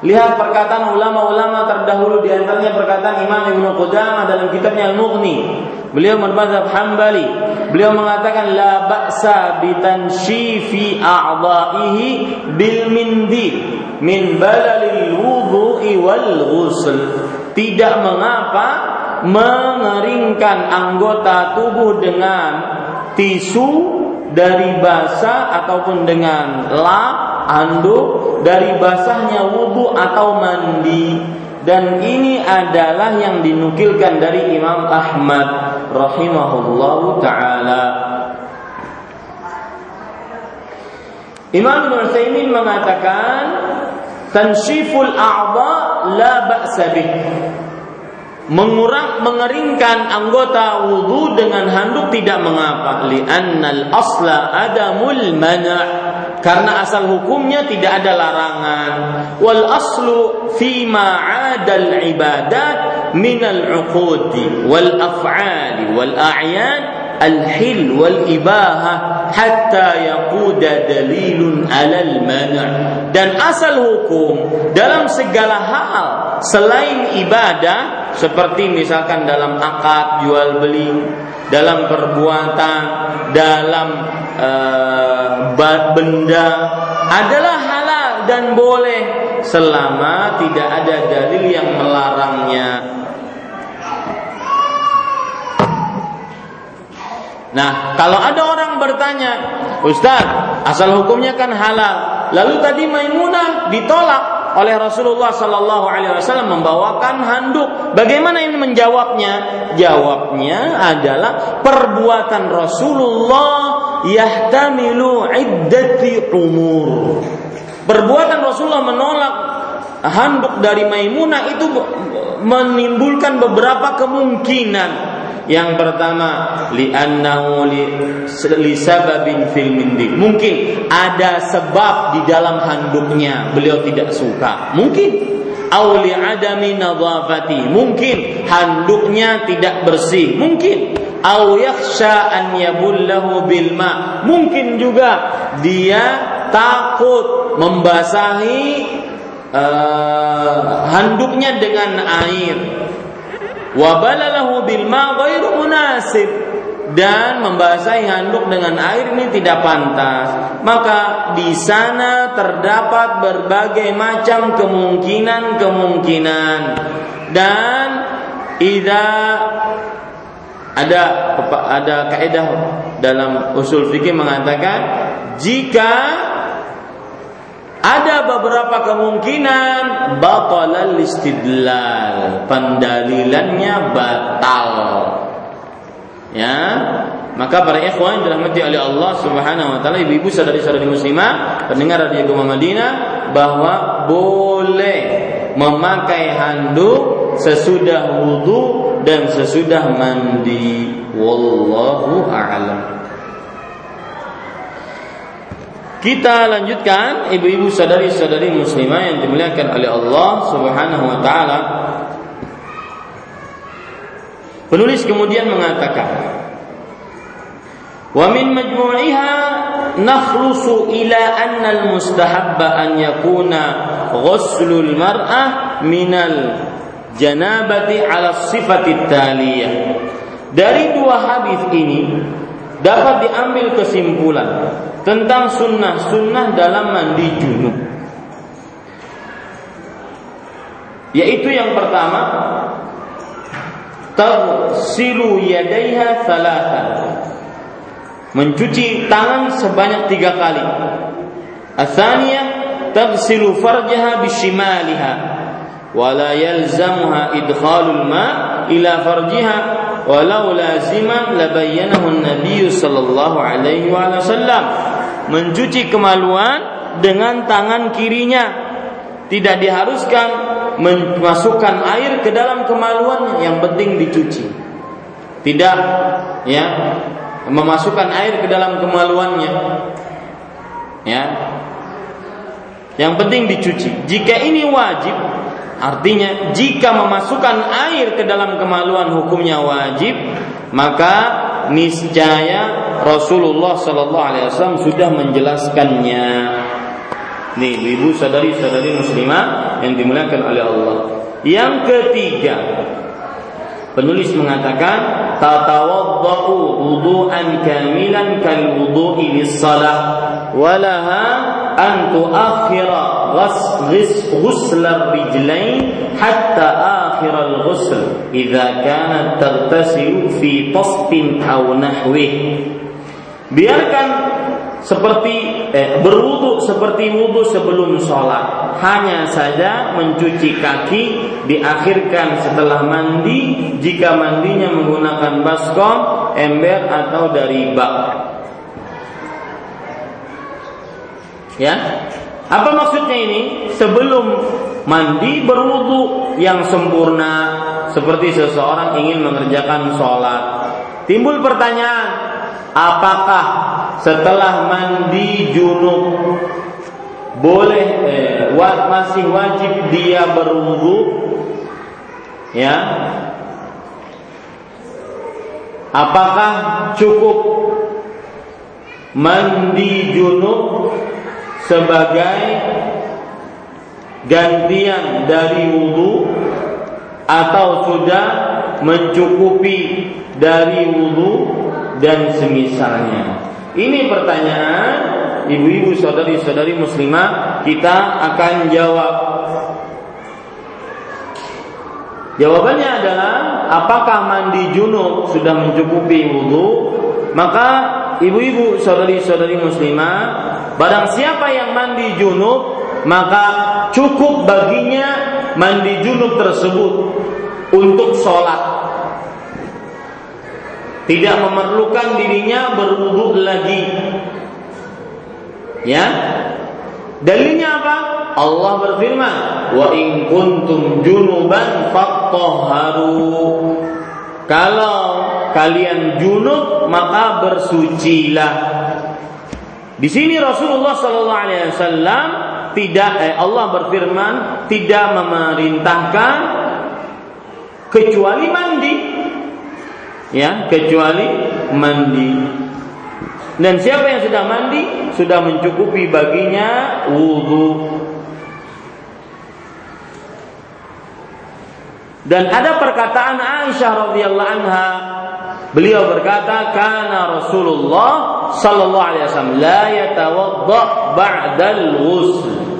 Lihat perkataan ulama-ulama terdahulu di antaranya perkataan Imam Ibnu Qudamah dalam kitabnya Al-Mughni. Beliau bermazhab Hambali. Beliau mengatakan la ba'sa bitanshifi a'dha'ihi bil mindi min balalil wudhu'i wal ghusl. Tidak mengapa mengeringkan anggota tubuh dengan tisu dari basah ataupun dengan lap anduk dari basahnya wudhu atau mandi dan ini adalah yang dinukilkan dari Imam Ahmad rahimahullahu taala. Imam Ibn Utsaimin mengatakan tanshiful a'dha la ba'sa bih mengurang mengeringkan anggota wudhu dengan handuk tidak mengapa. Li'annal asla adamul mana' karena asal hukumnya tidak ada larangan. Wal aslu fi ma 'adal ibadat min al 'uqudi wal af'ali wal a'yan al-hil wal ibahah hatta yaquda dalilun dan asal hukum dalam segala hal selain ibadah seperti misalkan dalam akad jual beli dalam perbuatan dalam uh, benda adalah halal dan boleh selama tidak ada dalil yang melarangnya Nah, kalau ada orang bertanya, Ustaz, asal hukumnya kan halal. Lalu tadi Maimunah ditolak oleh Rasulullah Sallallahu Alaihi Wasallam membawakan handuk. Bagaimana ini menjawabnya? Jawabnya adalah perbuatan Rasulullah yahtamilu iddati umur. Perbuatan Rasulullah menolak handuk dari Maimunah itu menimbulkan beberapa kemungkinan yang pertama li. Mungkin ada sebab di dalam handuknya beliau tidak suka. Mungkin nadhafati. Mungkin handuknya tidak bersih. Mungkin au yakhsha. Mungkin juga dia takut membasahi uh, handuknya dengan air wa balalahu bil ma munasib. Dan membasahi handuk dengan air ini tidak pantas. Maka di sana terdapat berbagai macam kemungkinan-kemungkinan. Dan ida ada ada kaidah dalam usul fikih mengatakan jika ada beberapa kemungkinan batalal istidlal, pendalilannya batal. Ya, maka para ikhwan yang dirahmati oleh Allah Subhanahu wa taala, ibu-ibu saudari-saudari muslimah, pendengar radio Gema Madinah bahwa boleh memakai handuk sesudah wudhu dan sesudah mandi. Wallahu a'lam. Kita lanjutkan ibu-ibu sadari-sadari muslimah yang dimuliakan oleh Allah Subhanahu wa taala. Penulis kemudian mengatakan, "Wa min majmu'iha nakhlusu ila anna al-mustahabba an yakuna ghuslul mar'ah minal janabati ala sifati taliyah. Dari dua hadis ini dapat diambil kesimpulan tentang sunnah-sunnah dalam mandi junub. Yaitu yang pertama, tagsilu yadaiha salatan. Mencuci tangan sebanyak tiga kali. Asaniyah tagsilu farjaha bishimaliha wala yalzamuha idkhalul ma ila farjiha. Walau laziman labayyanahu Nabi sallallahu alaihi wasallam mencuci kemaluan dengan tangan kirinya. Tidak diharuskan memasukkan air ke dalam kemaluan yang penting dicuci. Tidak ya memasukkan air ke dalam kemaluannya. Ya. Yang penting dicuci. Jika ini wajib Artinya jika memasukkan air ke dalam kemaluan hukumnya wajib, maka niscaya Rasulullah Shallallahu Alaihi Wasallam sudah menjelaskannya. Nih, ibu sadari-sadari muslimah yang dimuliakan oleh Allah. Yang ketiga, penulis mengatakan tatawaddau wudu'an kamilan kal wudu'i lis-salah walaha an tuakhira ghusl ar-rijlain hatta akhir al-ghusl idza kanat taghtasilu fi tasbin aw nahwih biarkan seperti eh, berwudu seperti wudu sebelum sholat. Hanya saja mencuci kaki diakhirkan setelah mandi. Jika mandinya menggunakan baskom ember atau dari bak Ya. Apa maksudnya ini? Sebelum mandi berwudu yang sempurna seperti seseorang ingin mengerjakan sholat. Timbul pertanyaan, apakah setelah mandi junub boleh eh, masih wajib dia berwudu? Ya. Apakah cukup mandi junub sebagai gantian dari wudhu atau sudah mencukupi dari wudhu dan semisalnya. Ini pertanyaan ibu-ibu saudari-saudari muslimah kita akan jawab. Jawabannya adalah apakah mandi junub sudah mencukupi wudhu? Maka ibu-ibu saudari-saudari muslimah Barang siapa yang mandi junub, maka cukup baginya mandi junub tersebut untuk sholat. Tidak memerlukan dirinya berwudhu lagi. Ya, Dalilnya apa? Allah berfirman, "Wa in kuntum junuban fattahharu." Kalau kalian junub maka bersucilah. Di sini Rasulullah Sallallahu Alaihi Wasallam tidak eh, Allah berfirman tidak memerintahkan kecuali mandi, ya kecuali mandi. Dan siapa yang sudah mandi sudah mencukupi baginya wudhu. Dan ada perkataan Aisyah radhiyallahu anha Beliau berkata, "Kana Rasulullah sallallahu alaihi wasallam la yatawadda ba'dal ghusl."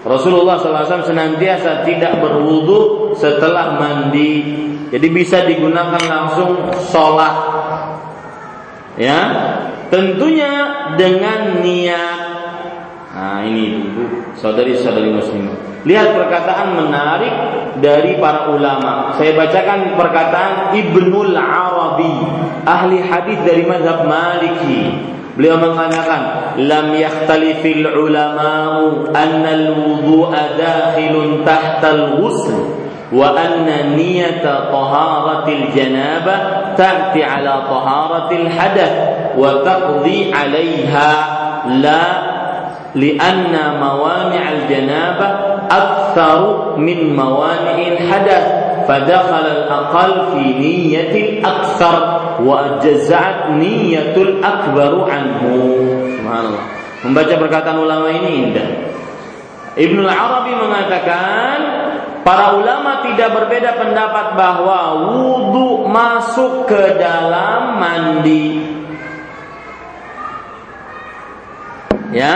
Rasulullah SAW senantiasa tidak berwudu setelah mandi. Jadi bisa digunakan langsung sholat. Ya, tentunya dengan niat. Nah ini ibu, saudari-saudari muslim. Lihat perkataan menarik dari para ulama. Saya bacakan perkataan Ibnul Arabi, ahli hadis dari mazhab Maliki. Beliau mengatakan, "Lam yakhtalifil ulama'u anna al-wudhu'a dakhilun tahta al-ghusl wa anna niyata taharatil janabah ta'ti ala taharatil hadath wa taqdi 'alayha la li'anna mawani' al-janabah aktsaru min mawani'il حدث فدخل al-aqal fi الأكثر aktsar wa ajza'at niyyatul سبحان anhu. Subhanallah. Membaca perkataan ulama ini indah. Ibnu Arabi mengatakan para ulama tidak berbeda pendapat bahwa wudhu masuk ke dalam mandi. Ya?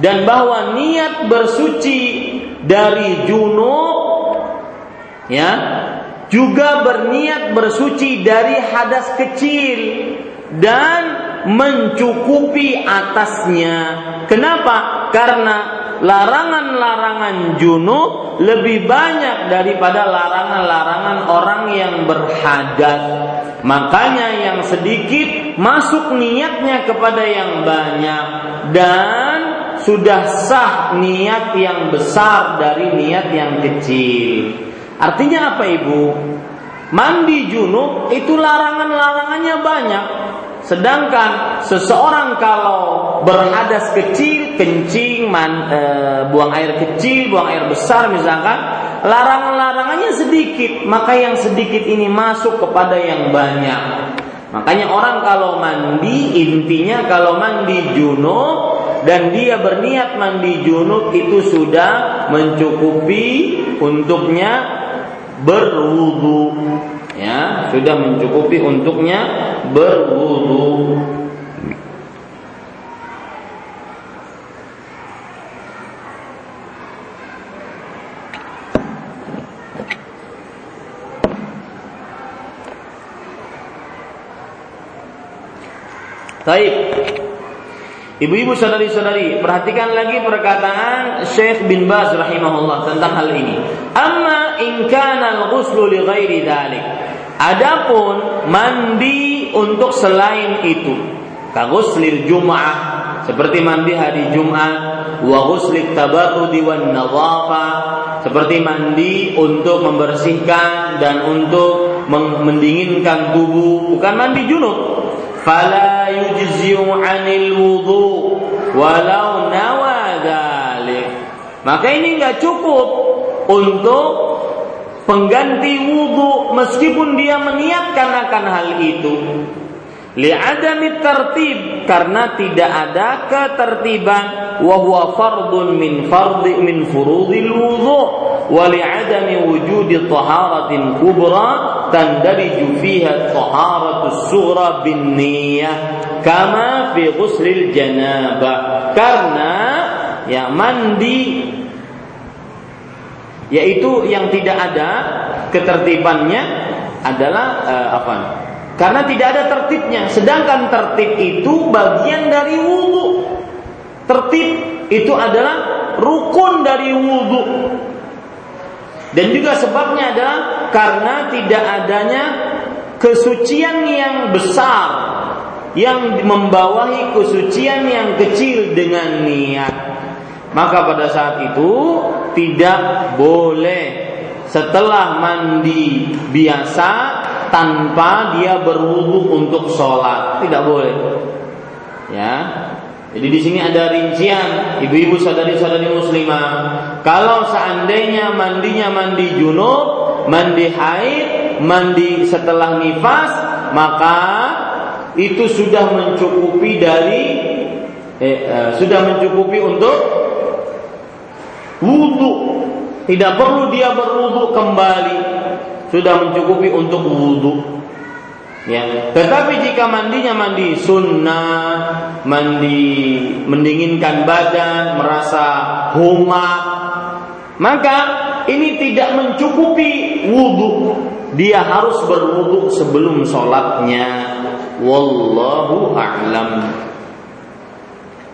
Dan bahwa niat bersuci dari junub ya juga berniat bersuci dari hadas kecil dan mencukupi atasnya. Kenapa? Karena larangan-larangan junub lebih banyak daripada larangan-larangan orang yang berhadas. Makanya yang sedikit masuk niatnya kepada yang banyak dan sudah sah niat yang besar dari niat yang kecil. Artinya apa Ibu? Mandi junub itu larangan-larangannya banyak. Sedangkan seseorang kalau berhadas kecil, kencing, man, e, buang air kecil, buang air besar misalkan, larangan-larangannya sedikit, maka yang sedikit ini masuk kepada yang banyak. Makanya orang kalau mandi intinya kalau mandi junub dan dia berniat mandi junub itu sudah mencukupi untuknya berwudu. Ya sudah mencukupi untuknya berwudu Baik. Ibu-ibu saudari-saudari, perhatikan lagi perkataan Syekh bin Baz rahimahullah tentang hal ini. Amma in kana al-ghuslu li ghairi dhalik. Adapun mandi untuk selain itu, kaguslil Jum'ah seperti mandi hari Jumat, wa ghuslit tabarrudi wan nadhafa seperti mandi untuk membersihkan dan untuk mendinginkan tubuh, bukan mandi junub. Fala yujzi'u 'anil wudu walau nawa Maka ini nggak cukup untuk pengganti wudhu meskipun dia meniatkan akan hal itu. Li'adami tertib karena tidak ada ketertiban wa huwa fardun min fardi min furudil wudhu wujudi taharatin kubra tandariju fiha taharatu sughra bin niyah kama fi ghuslil janabah karena ya mandi yaitu yang tidak ada ketertibannya adalah uh, apa? Karena tidak ada tertibnya. Sedangkan tertib itu bagian dari wudhu. Tertib itu adalah rukun dari wudhu. Dan juga sebabnya adalah karena tidak adanya kesucian yang besar yang membawahi kesucian yang kecil dengan niat. Maka pada saat itu tidak boleh setelah mandi biasa tanpa dia berwudu untuk sholat. Tidak boleh. Ya jadi di sini ada rincian ibu-ibu saudari-saudari muslimah. Kalau seandainya mandinya mandi junub mandi haid mandi setelah nifas maka itu sudah mencukupi dari eh, eh, sudah mencukupi untuk wudhu tidak perlu dia berwudhu kembali. Sudah mencukupi untuk wudhu ya. Tetapi jika mandinya mandi sunnah mandi mendinginkan badan merasa homa maka ini tidak mencukupi wudhu. Dia harus berwudhu sebelum sholatnya. Wallahu a'lam.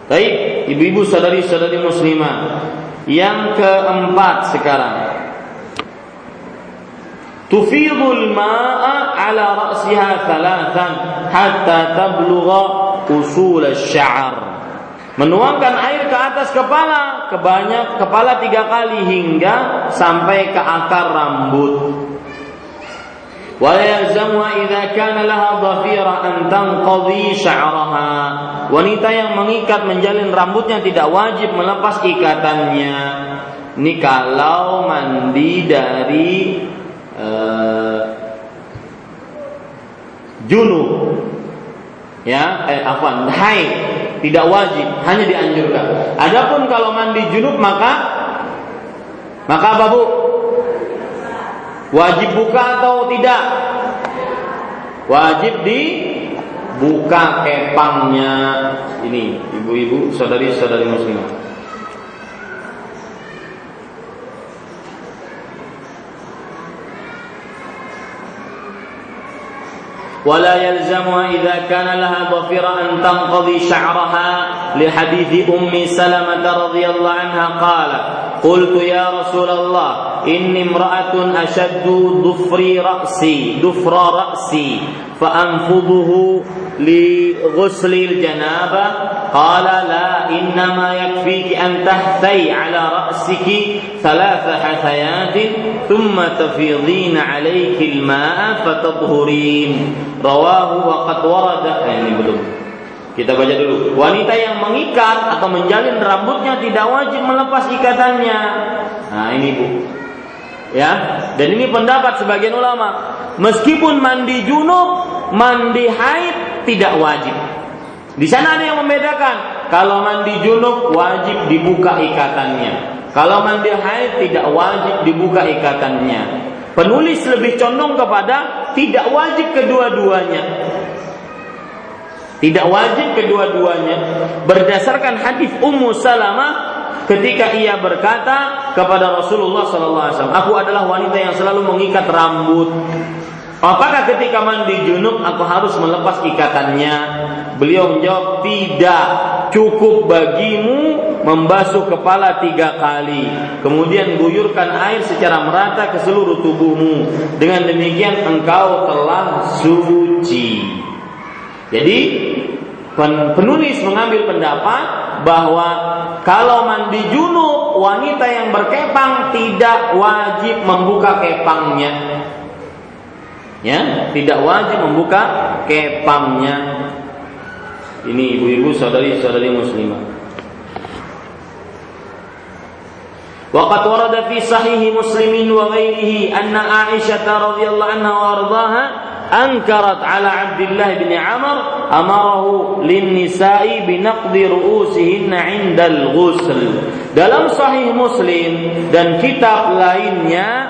Baik, ibu-ibu sadari-sadari muslimah. Yang keempat sekarang tufidul ma'a ala ra'siha thalathan hatta tablugha usul syar menuangkan air ke atas kepala kebanyak kepala tiga kali hingga sampai ke akar rambut. Ya Wanita yang mengikat menjalin rambutnya tidak wajib melepas ikatannya. Ini kalau mandi dari uh, junub ya eh, afwan haid tidak wajib, hanya dianjurkan. Adapun kalau mandi junub maka maka apa Bu? Wajib buka atau tidak? Wajib dibuka kepangnya. Ini ibu-ibu, saudari-saudari muslimah. ولا يلزمها إذا كان لها ضفير أن تنقضي شعرها. لحديث أم سلمة رضي الله عنها قال قلت يا رسول الله إني امرأة أشد ضفر رأسي ضفر رأسي فأنفضه لغسل الجنابة قال لا إنما يكفيك أن تحثي على رأسك ثلاث حثيات ثم تفيضين عليك الماء فتطهرين رواه وقد ورد ini belum kita baca dulu. Wanita yang mengikat atau menjalin rambutnya tidak wajib melepas ikatannya. Nah, ini Bu. Ya, dan ini pendapat sebagian ulama. Meskipun mandi junub, mandi haid tidak wajib. Di sana ada yang membedakan. Kalau mandi junub wajib dibuka ikatannya. Kalau mandi haid tidak wajib dibuka ikatannya. Penulis lebih condong kepada tidak wajib kedua-duanya. Tidak wajib kedua-duanya berdasarkan hadis Ummu Salamah ketika ia berkata kepada Rasulullah wasallam, "Aku adalah wanita yang selalu mengikat rambut. Apakah ketika mandi junub aku harus melepas ikatannya?" Beliau menjawab, "Tidak. Cukup bagimu membasuh kepala tiga kali, kemudian guyurkan air secara merata ke seluruh tubuhmu. Dengan demikian engkau telah suci." Jadi penulis mengambil pendapat bahwa kalau mandi junub wanita yang berkepang tidak wajib membuka kepangnya Ya, tidak wajib membuka kepangnya. Ini ibu-ibu saudari-saudari muslimah. Waqad warada fi sahih Muslimin wa ghairihi anna Aisyah radhiyallahu anha wa ardhaha أنكرت على عبد الله بن عمر أمره للنساء بنقض رؤوسهن عند الغسل dalam sahih Muslim dan kitab lainnya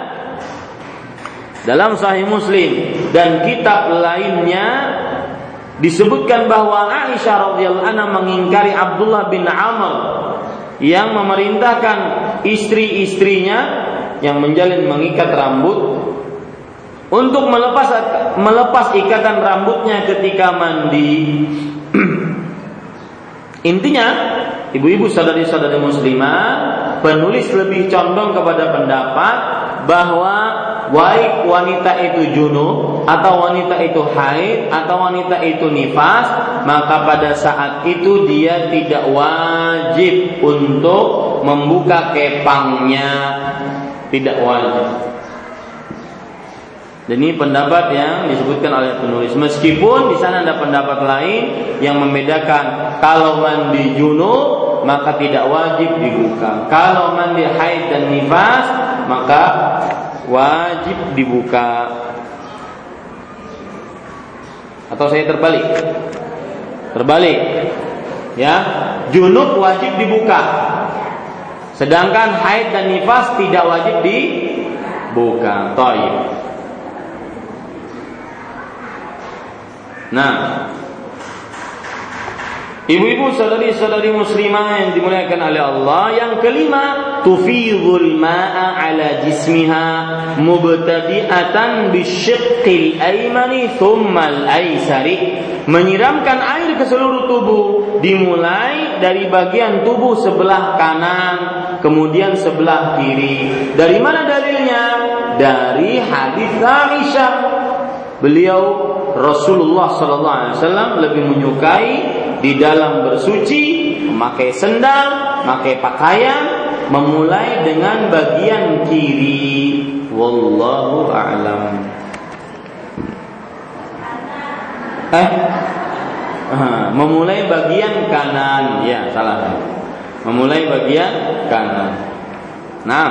dalam sahih Muslim dan kitab lainnya disebutkan bahwa Aisyah radhiyallahu mengingkari Abdullah bin Amr yang memerintahkan istri-istrinya yang menjalin mengikat rambut untuk melepas melepas ikatan rambutnya ketika mandi. Intinya, ibu-ibu saudari-saudari muslimah, penulis lebih condong kepada pendapat bahwa baik wanita itu junub atau wanita itu haid atau wanita itu nifas, maka pada saat itu dia tidak wajib untuk membuka kepangnya. Tidak wajib. Dan ini pendapat yang disebutkan oleh penulis. Meskipun di sana ada pendapat lain yang membedakan kalau mandi junub maka tidak wajib dibuka. Kalau mandi haid dan nifas maka wajib dibuka. Atau saya terbalik? Terbalik. Ya, junub wajib dibuka. Sedangkan haid dan nifas tidak wajib dibuka. Toib. Nah, Ibu-ibu saudari-saudari muslimah yang dimuliakan oleh Allah Yang kelima Tufidhul ma'a ala jismiha Mubtadi'atan bisyiqqil aymani Thummal aysari Menyiramkan air ke seluruh tubuh Dimulai dari bagian tubuh sebelah kanan Kemudian sebelah kiri. Dari mana dalilnya? Dari hadis Aisyah. Beliau Rasulullah Sallallahu Alaihi Wasallam lebih menyukai di dalam bersuci memakai sendal, memakai pakaian, memulai dengan bagian kiri. Wallahu a'lam. Eh, memulai bagian kanan, ya salah. Memulai bagian kanan. Nah,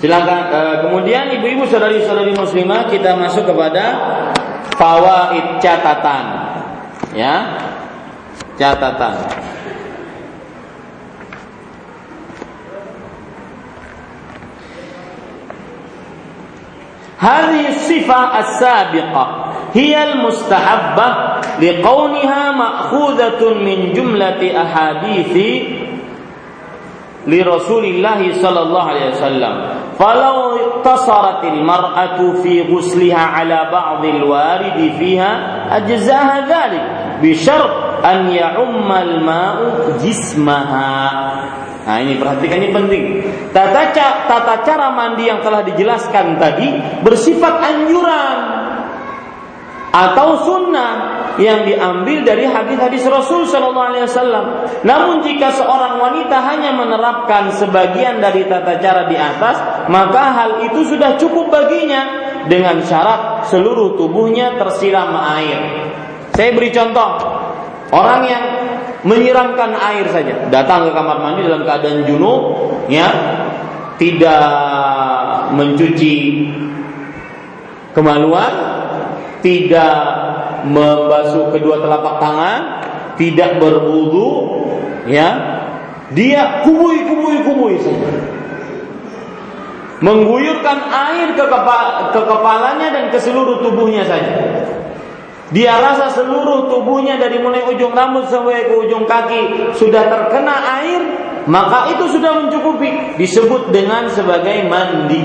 Silakan. Uh, kemudian ibu-ibu saudari-saudari muslimah kita masuk kepada fawaid catatan. Ya. Catatan. هذه الصفة السابقة هي المستحبة لقونها مأخوذة من جملة أحاديث li sallallahu alaihi wasallam. Falau tasaratil mar'atu fi ghusliha ala ba'd al waridi fiha ajzaha dhalik. Bi syart an ya'umma Nah ini perhatikan ini penting. Tata, tata cara mandi yang telah dijelaskan tadi bersifat anjuran atau sunnah yang diambil dari hadis-hadis Rasul Shallallahu Alaihi Wasallam. Namun jika seorang wanita hanya menerapkan sebagian dari tata cara di atas, maka hal itu sudah cukup baginya dengan syarat seluruh tubuhnya tersiram air. Saya beri contoh, orang yang menyiramkan air saja, datang ke kamar mandi dalam keadaan junub, ya, tidak mencuci kemaluan, tidak membasuh kedua telapak tangan, tidak berwudu, ya, dia kubui kubui kubui saja. Mengguyurkan air ke, kepala, ke kepalanya dan ke seluruh tubuhnya saja. Dia rasa seluruh tubuhnya dari mulai ujung rambut sampai ke ujung kaki sudah terkena air, maka itu sudah mencukupi. Disebut dengan sebagai mandi.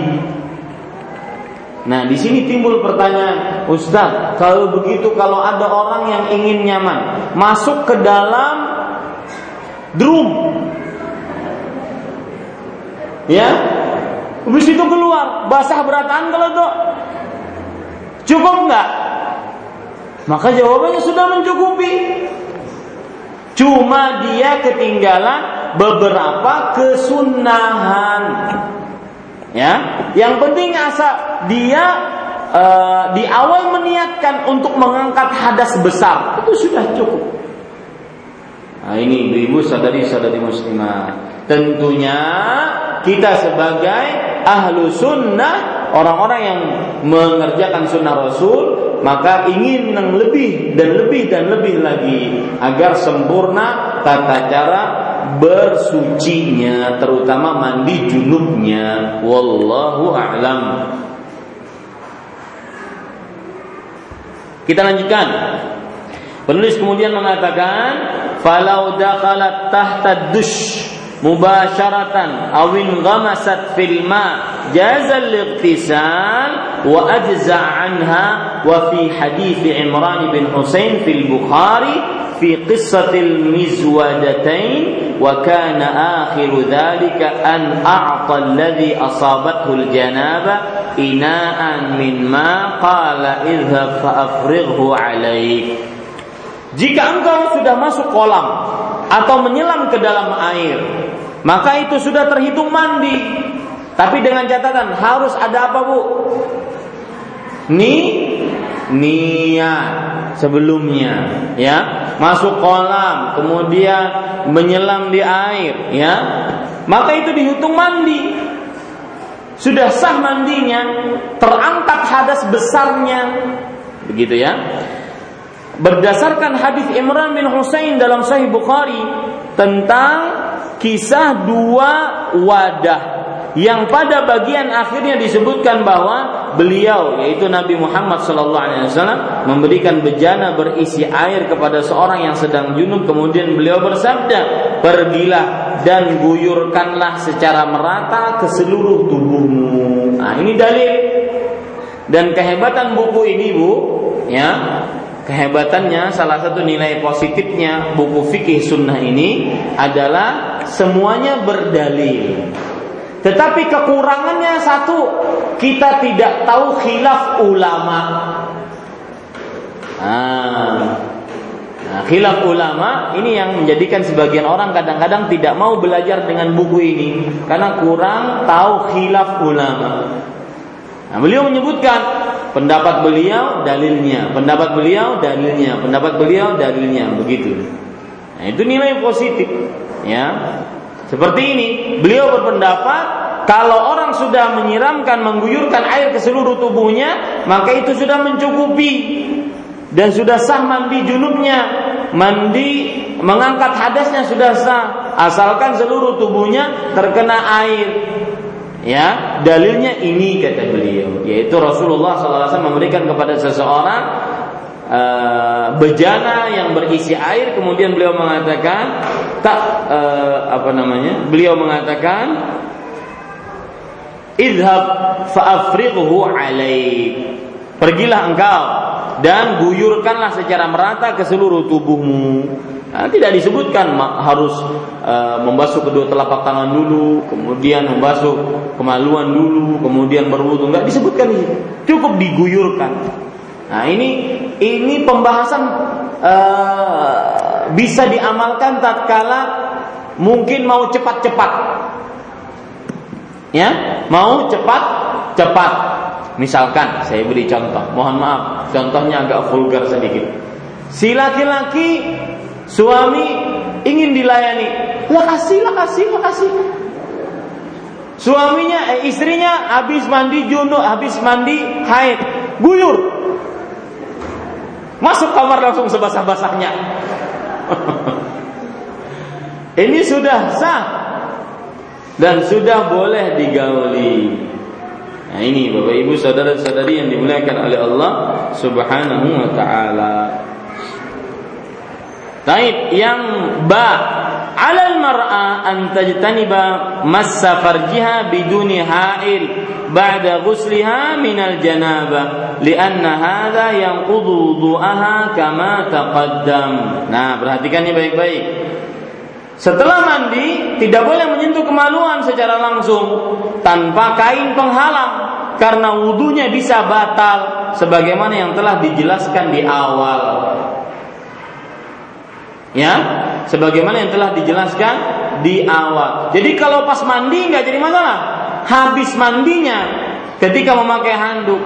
Nah, di sini timbul pertanyaan, Ustaz, kalau begitu kalau ada orang yang ingin nyaman, masuk ke dalam drum. Ya. Habis itu keluar, basah beratan kalau tuh. Cukup nggak? Maka jawabannya sudah mencukupi. Cuma dia ketinggalan beberapa kesunahan. Ya, yang penting asal dia e, di awal meniatkan untuk mengangkat hadas besar itu sudah cukup. Nah, ini ibu-ibu sadari-sadari muslimah. Tentunya kita sebagai ahlu sunnah orang-orang yang mengerjakan sunnah Rasul maka ingin yang lebih dan lebih dan lebih lagi agar sempurna tata cara bersucinya terutama mandi junubnya. Wallahu a'lam. Kita lanjutkan. Penulis kemudian mengatakan falau dakhalat tahta dush mubasharatan awin ghamasat fil ma jaza al-ightisal wa ajza anha wa fi hadith Imran bin Husain fil Bukhari fi qissatil mizwadatain wa kana ذلك أن an a'ta alladhi asabathu al-janaba ina'an min ma qala idhhab fa afrighu jika engkau sudah masuk kolam atau menyelam ke dalam air maka itu sudah terhitung mandi. Tapi dengan catatan harus ada apa bu? Ni niat sebelumnya ya. Masuk kolam kemudian menyelam di air ya. Maka itu dihitung mandi. Sudah sah mandinya terangkat hadas besarnya. Begitu ya. Berdasarkan hadis Imran bin Husain dalam Sahih Bukhari tentang kisah dua wadah yang pada bagian akhirnya disebutkan bahwa beliau yaitu Nabi Muhammad SAW memberikan bejana berisi air kepada seorang yang sedang junub kemudian beliau bersabda pergilah dan guyurkanlah secara merata ke seluruh tubuhmu. Nah ini dalil. Dan kehebatan buku ini bu ya kehebatannya salah satu nilai positifnya buku fikih sunnah ini adalah semuanya berdalil tetapi kekurangannya satu, kita tidak tahu khilaf ulama. Nah, nah, khilaf ulama ini yang menjadikan sebagian orang kadang-kadang tidak mau belajar dengan buku ini karena kurang tahu khilaf ulama. Nah, beliau menyebutkan pendapat beliau dalilnya, pendapat beliau dalilnya, pendapat beliau dalilnya begitu. Nah, itu nilai positif, ya. Seperti ini, beliau berpendapat kalau orang sudah menyiramkan, mengguyurkan air ke seluruh tubuhnya, maka itu sudah mencukupi. dan sudah sah mandi junubnya, mandi mengangkat hadasnya sudah sah, asalkan seluruh tubuhnya terkena air. Ya, dalilnya ini kata beliau, yaitu Rasulullah SAW memberikan kepada seseorang uh, bejana yang berisi air, kemudian beliau mengatakan tak uh, apa namanya? Beliau mengatakan idhab fa'afrighu alaik. Pergilah engkau dan guyurkanlah secara merata ke seluruh tubuhmu. Nah, tidak disebutkan harus uh, membasuh kedua telapak tangan dulu, kemudian membasuh kemaluan dulu, kemudian berwudu. Enggak disebutkan ini. Cukup diguyurkan. Nah, ini ini pembahasan uh, bisa diamalkan tatkala mungkin mau cepat-cepat. Ya, mau cepat-cepat Misalkan saya beri contoh, mohon maaf, contohnya agak vulgar sedikit. Si laki-laki suami ingin dilayani, lah kasih, lah kasih, lah kasih. Suaminya, eh, istrinya habis mandi junub, habis mandi haid, guyur. Masuk kamar langsung sebasah-basahnya. Ini sudah sah dan sudah boleh digauli. Nah ini Bapak Ibu saudara-saudari yang dimuliakan oleh Allah Subhanahu wa taala. Taib yang ba alal mar'a an tajtaniba massa farjiha biduni ha'il ba'da ghusliha min al janaba lianna hadha yanqudu wudu'aha kama taqaddam. Nah, perhatikan ini baik-baik. Setelah mandi tidak boleh menyentuh kemaluan secara langsung tanpa kain penghalang karena wudhunya bisa batal sebagaimana yang telah dijelaskan di awal. Ya, sebagaimana yang telah dijelaskan di awal. Jadi kalau pas mandi nggak jadi masalah. Habis mandinya ketika memakai handuk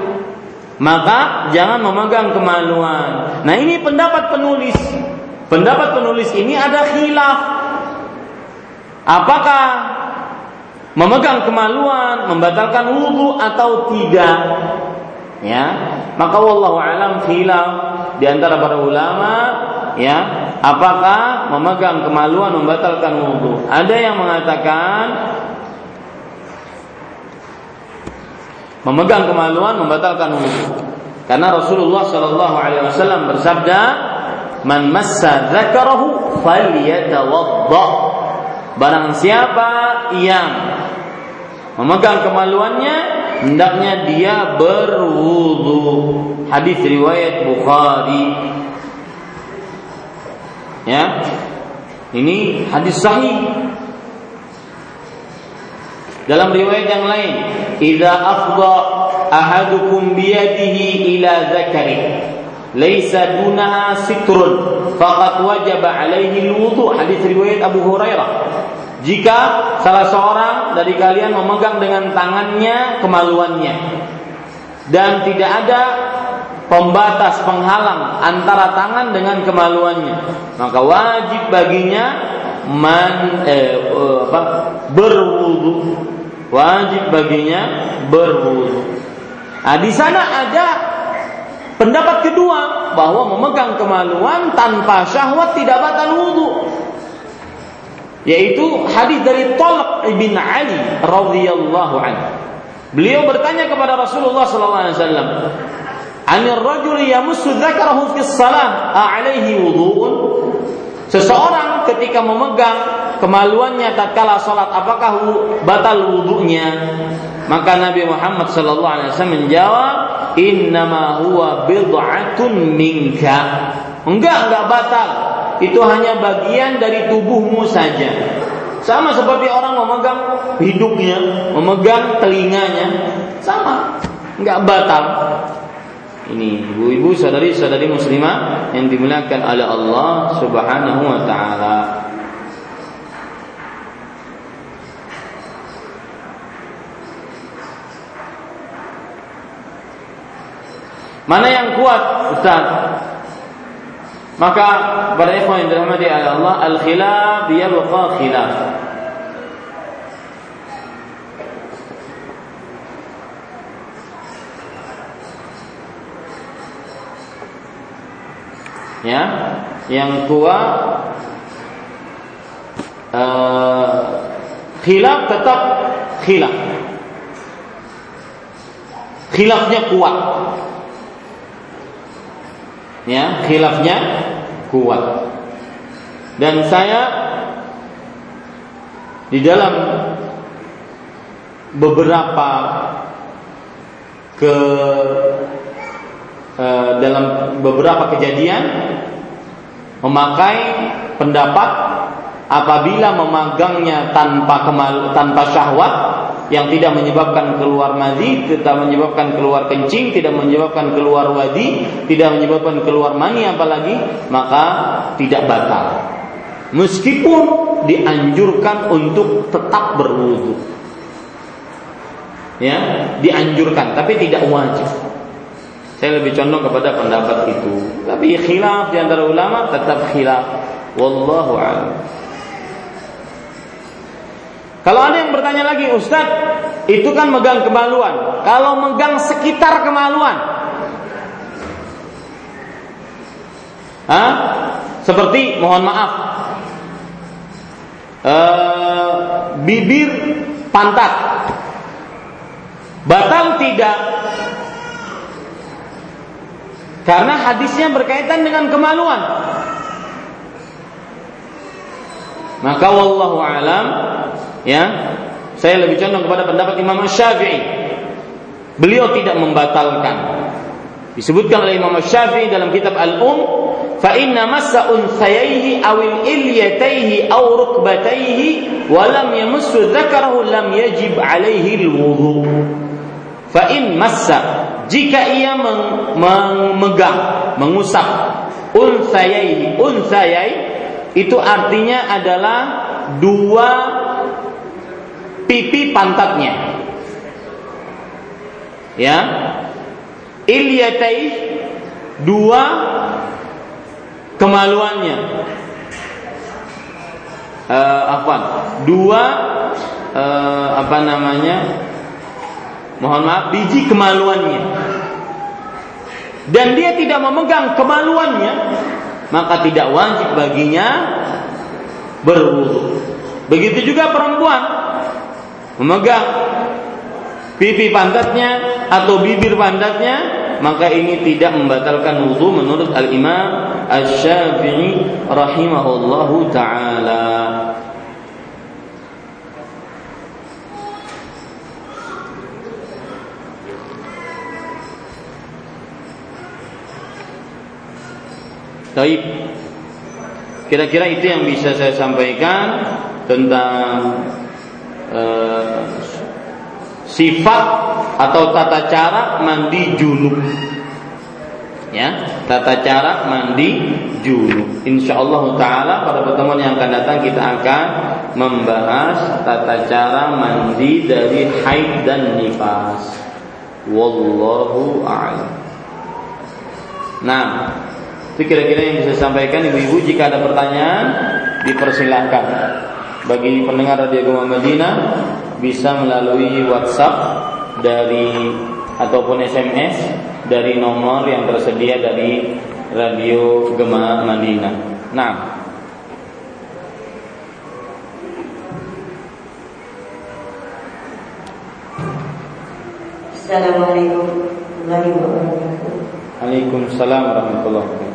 maka jangan memegang kemaluan. Nah ini pendapat penulis. Pendapat penulis ini ada khilaf Apakah memegang kemaluan membatalkan wudhu atau tidak? Ya, maka wallahu alam khilaf di antara para ulama ya, apakah memegang kemaluan membatalkan wudhu? Ada yang mengatakan memegang kemaluan membatalkan wudhu. Karena Rasulullah Shallallahu Alaihi Wasallam bersabda, "Man massa dzakarahu falyatawadda." Barang siapa yang memegang kemaluannya hendaknya dia berwudu. Hadis riwayat Bukhari. Ya. Ini hadis sahih. Dalam riwayat yang lain, "Idza afdha ahadukum biyadihi ila zakari laisa dunaha sitrun faqad wajaba alaihi alwudu." Hadis riwayat Abu Hurairah. Jika salah seorang dari kalian memegang dengan tangannya kemaluannya dan tidak ada pembatas penghalang antara tangan dengan kemaluannya, maka wajib baginya man eh, eh apa, berwudu. Wajib baginya berwudu. Nah, di sana ada pendapat kedua bahwa memegang kemaluan tanpa syahwat tidak batal wudu yaitu hadis dari Talq bin Ali radhiyallahu anhu. Beliau bertanya kepada Rasulullah sallallahu alaihi wasallam, "Anir rajuli yamussu dzakarahu fi shalah, alaihi wudhu'un?" Seseorang ketika memegang kemaluannya tatkala salat apakah batal wudhunya? Maka Nabi Muhammad sallallahu alaihi wasallam menjawab, "Innama huwa bid'atun minka." Enggak, enggak batal itu hanya bagian dari tubuhmu saja. Sama seperti orang memegang hidupnya, memegang telinganya, sama, nggak batal. Ini ibu-ibu sadari-sadari muslimah yang dimuliakan oleh Allah Subhanahu wa taala. Mana yang kuat, Ustaz? Maka para ikhwan yang dirahmati Allah, al-khilaf yabqa khilaf. Ya, yang tua uh, khilaf tetap khilaf. Khilafnya kuat. Ya, khilafnya kuat. Dan saya di dalam beberapa ke dalam beberapa kejadian memakai pendapat apabila memagangnya tanpa kemal, tanpa syahwat yang tidak menyebabkan keluar madhi, tidak menyebabkan keluar kencing, tidak menyebabkan keluar wadi, tidak menyebabkan keluar mani apalagi, maka tidak batal. Meskipun dianjurkan untuk tetap berwudu. Ya, dianjurkan tapi tidak wajib. Saya lebih condong kepada pendapat itu. Tapi khilaf di antara ulama tetap khilaf. Wallahu a'lam. Kalau ada yang bertanya lagi, Ustaz, itu kan megang kemaluan. Kalau megang sekitar kemaluan, Hah? Seperti mohon maaf, uh, bibir pantat, batal tidak? Karena hadisnya berkaitan dengan kemaluan. Maka wallahu alam Ya, saya lebih condong kepada pendapat Imam Syafi'i. Beliau tidak membatalkan. Disebutkan oleh Imam Syafi'i dalam kitab Al-Um, fa inna massa unsayaihi aw ilyataihi aw rukbataihi wa lam yamassu dzakarahu lam yajib alaihi al-wudu. Fa in massa jika ia memegang, mengusap unsayaihi, unsayai itu artinya adalah dua pipi pantatnya. Ya. Ilyatai dua kemaluannya. Uh, apa? Dua uh, apa namanya? Mohon maaf, biji kemaluannya. Dan dia tidak memegang kemaluannya, maka tidak wajib baginya berwudu. Begitu juga perempuan memegang pipi pantatnya atau bibir pantatnya maka ini tidak membatalkan wudhu menurut Al Imam Asy-Syafi'i rahimahullahu taala. Taib. Kira-kira itu yang bisa saya sampaikan tentang Eh, sifat atau tata cara mandi junub. Ya, tata cara mandi junub. Insya Allah Taala pada pertemuan yang akan datang kita akan membahas tata cara mandi dari haid dan nifas. Wallahu a'lam. Nah, itu kira-kira yang bisa sampaikan ibu-ibu jika ada pertanyaan dipersilahkan bagi pendengar Radio Gema Madinah bisa melalui WhatsApp dari ataupun SMS dari nomor yang tersedia dari Radio Gema Madinah. Nah, Assalamualaikum warahmatullahi wabarakatuh. Waalaikumsalam warahmatullahi wabarakatuh.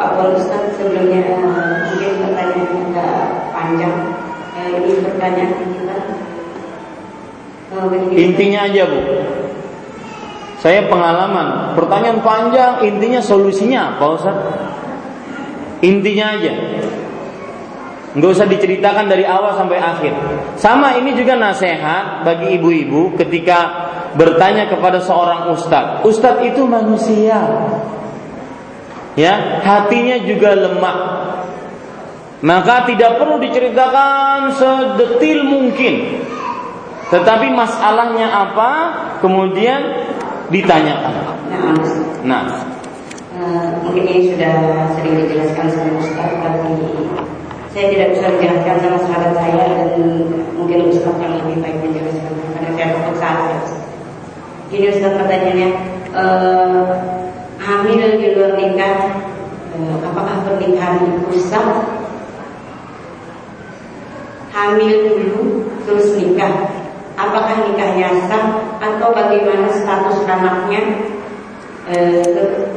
Awal Ustaz sebelumnya uh, mungkin pertanyaannya agak panjang ini pertanyaan kita. Oh, intinya aja bu. Saya pengalaman, pertanyaan panjang, intinya solusinya apa Ustaz? Intinya aja. Nggak usah diceritakan dari awal sampai akhir. Sama ini juga nasihat bagi ibu-ibu ketika bertanya kepada seorang ustadz. Ustadz itu manusia. Ya, hatinya juga lemah. Maka tidak perlu diceritakan sedetil mungkin. Tetapi masalahnya apa, kemudian ditanyakan. Nah, nah. Uh, mungkin ini sudah sering dijelaskan sama Ustaz tapi saya tidak bisa menjelaskan sama sahabat saya dan mungkin Ustaz yang lebih baik menjelaskan karena saya takut salah ya Ini Ustaz pertanyaannya, uh, hamil di apakah hari pusat. Hamil dulu terus nikah. Apakah nikahnya sah atau bagaimana status anaknya? Eh,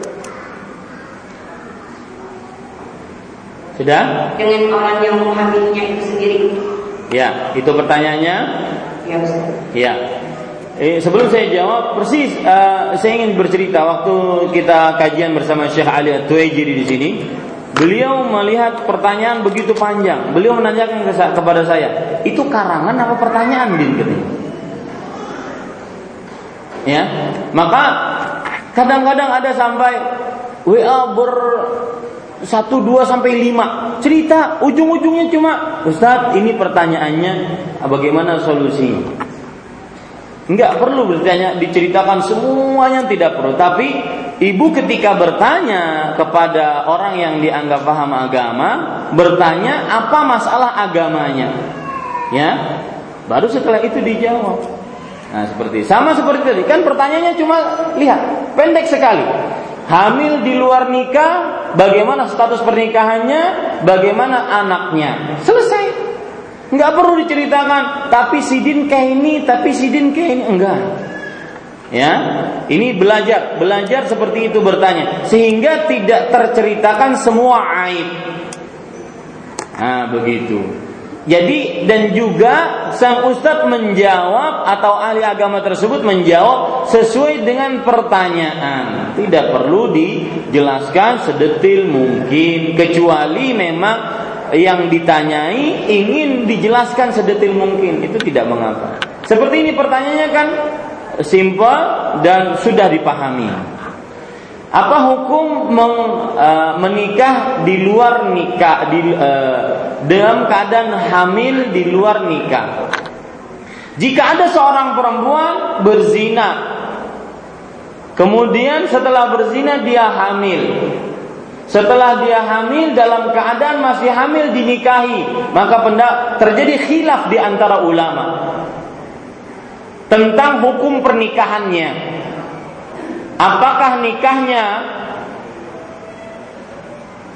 sudah? Dengan orang yang menghamilnya itu sendiri. Ya itu pertanyaannya? Ya Ustaz. Ya Eh, sebelum saya jawab, persis uh, saya ingin bercerita waktu kita kajian bersama Syekh Ali At-Tuaijiri di sini. Beliau melihat pertanyaan begitu panjang. Beliau menanyakan ke, kepada saya, itu karangan apa pertanyaan katanya. Ya, maka kadang-kadang ada sampai WA ber satu dua sampai lima cerita ujung-ujungnya cuma Ustadz ini pertanyaannya bagaimana solusinya Enggak perlu bertanya diceritakan semuanya tidak perlu. Tapi ibu ketika bertanya kepada orang yang dianggap paham agama, bertanya apa masalah agamanya. Ya. Baru setelah itu dijawab. Nah, seperti sama seperti tadi. Kan pertanyaannya cuma lihat, pendek sekali. Hamil di luar nikah, bagaimana status pernikahannya, bagaimana anaknya. Selesai. Nggak perlu diceritakan, tapi sidin kayak ini, tapi sidin kayak ini enggak. Ya, ini belajar, belajar seperti itu bertanya, sehingga tidak terceritakan semua aib. Nah, begitu. Jadi dan juga sang ustadz menjawab atau ahli agama tersebut menjawab sesuai dengan pertanyaan. Tidak perlu dijelaskan sedetil mungkin kecuali memang yang ditanyai ingin dijelaskan sedetil mungkin itu tidak mengapa. Seperti ini pertanyaannya kan simple dan sudah dipahami. Apa hukum meng, uh, menikah di luar nikah di uh, dalam keadaan hamil di luar nikah? Jika ada seorang perempuan berzina, kemudian setelah berzina dia hamil, setelah dia hamil dalam keadaan masih hamil dinikahi, maka terjadi khilaf di antara ulama tentang hukum pernikahannya. Apakah nikahnya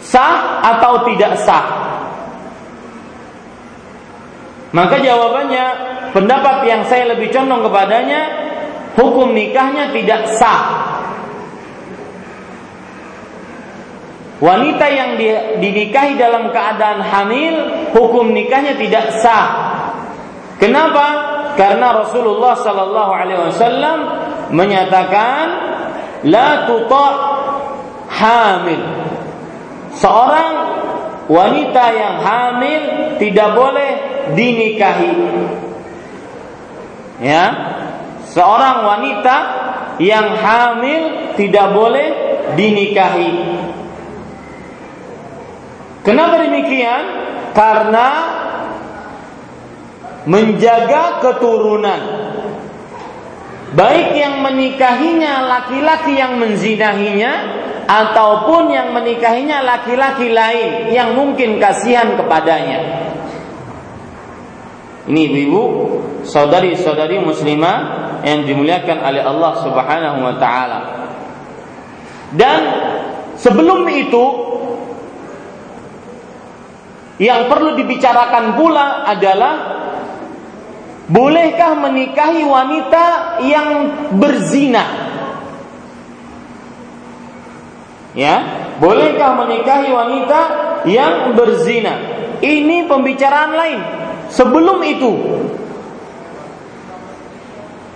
sah atau tidak sah? Maka jawabannya pendapat yang saya lebih condong kepadanya hukum nikahnya tidak sah Wanita yang dinikahi dalam keadaan hamil, hukum nikahnya tidak sah. Kenapa? Karena Rasulullah Sallallahu Alaihi Wasallam menyatakan, la tuta hamil. Seorang wanita yang hamil tidak boleh dinikahi. Ya, seorang wanita yang hamil tidak boleh dinikahi. Kenapa demikian? Karena menjaga keturunan. Baik yang menikahinya laki-laki yang menzinahinya ataupun yang menikahinya laki-laki lain yang mungkin kasihan kepadanya. Ini ibu, saudari-saudari muslimah yang dimuliakan oleh Allah Subhanahu wa taala. Dan sebelum itu yang perlu dibicarakan pula adalah bolehkah menikahi wanita yang berzina? Ya, bolehkah menikahi wanita yang berzina? Ini pembicaraan lain. Sebelum itu,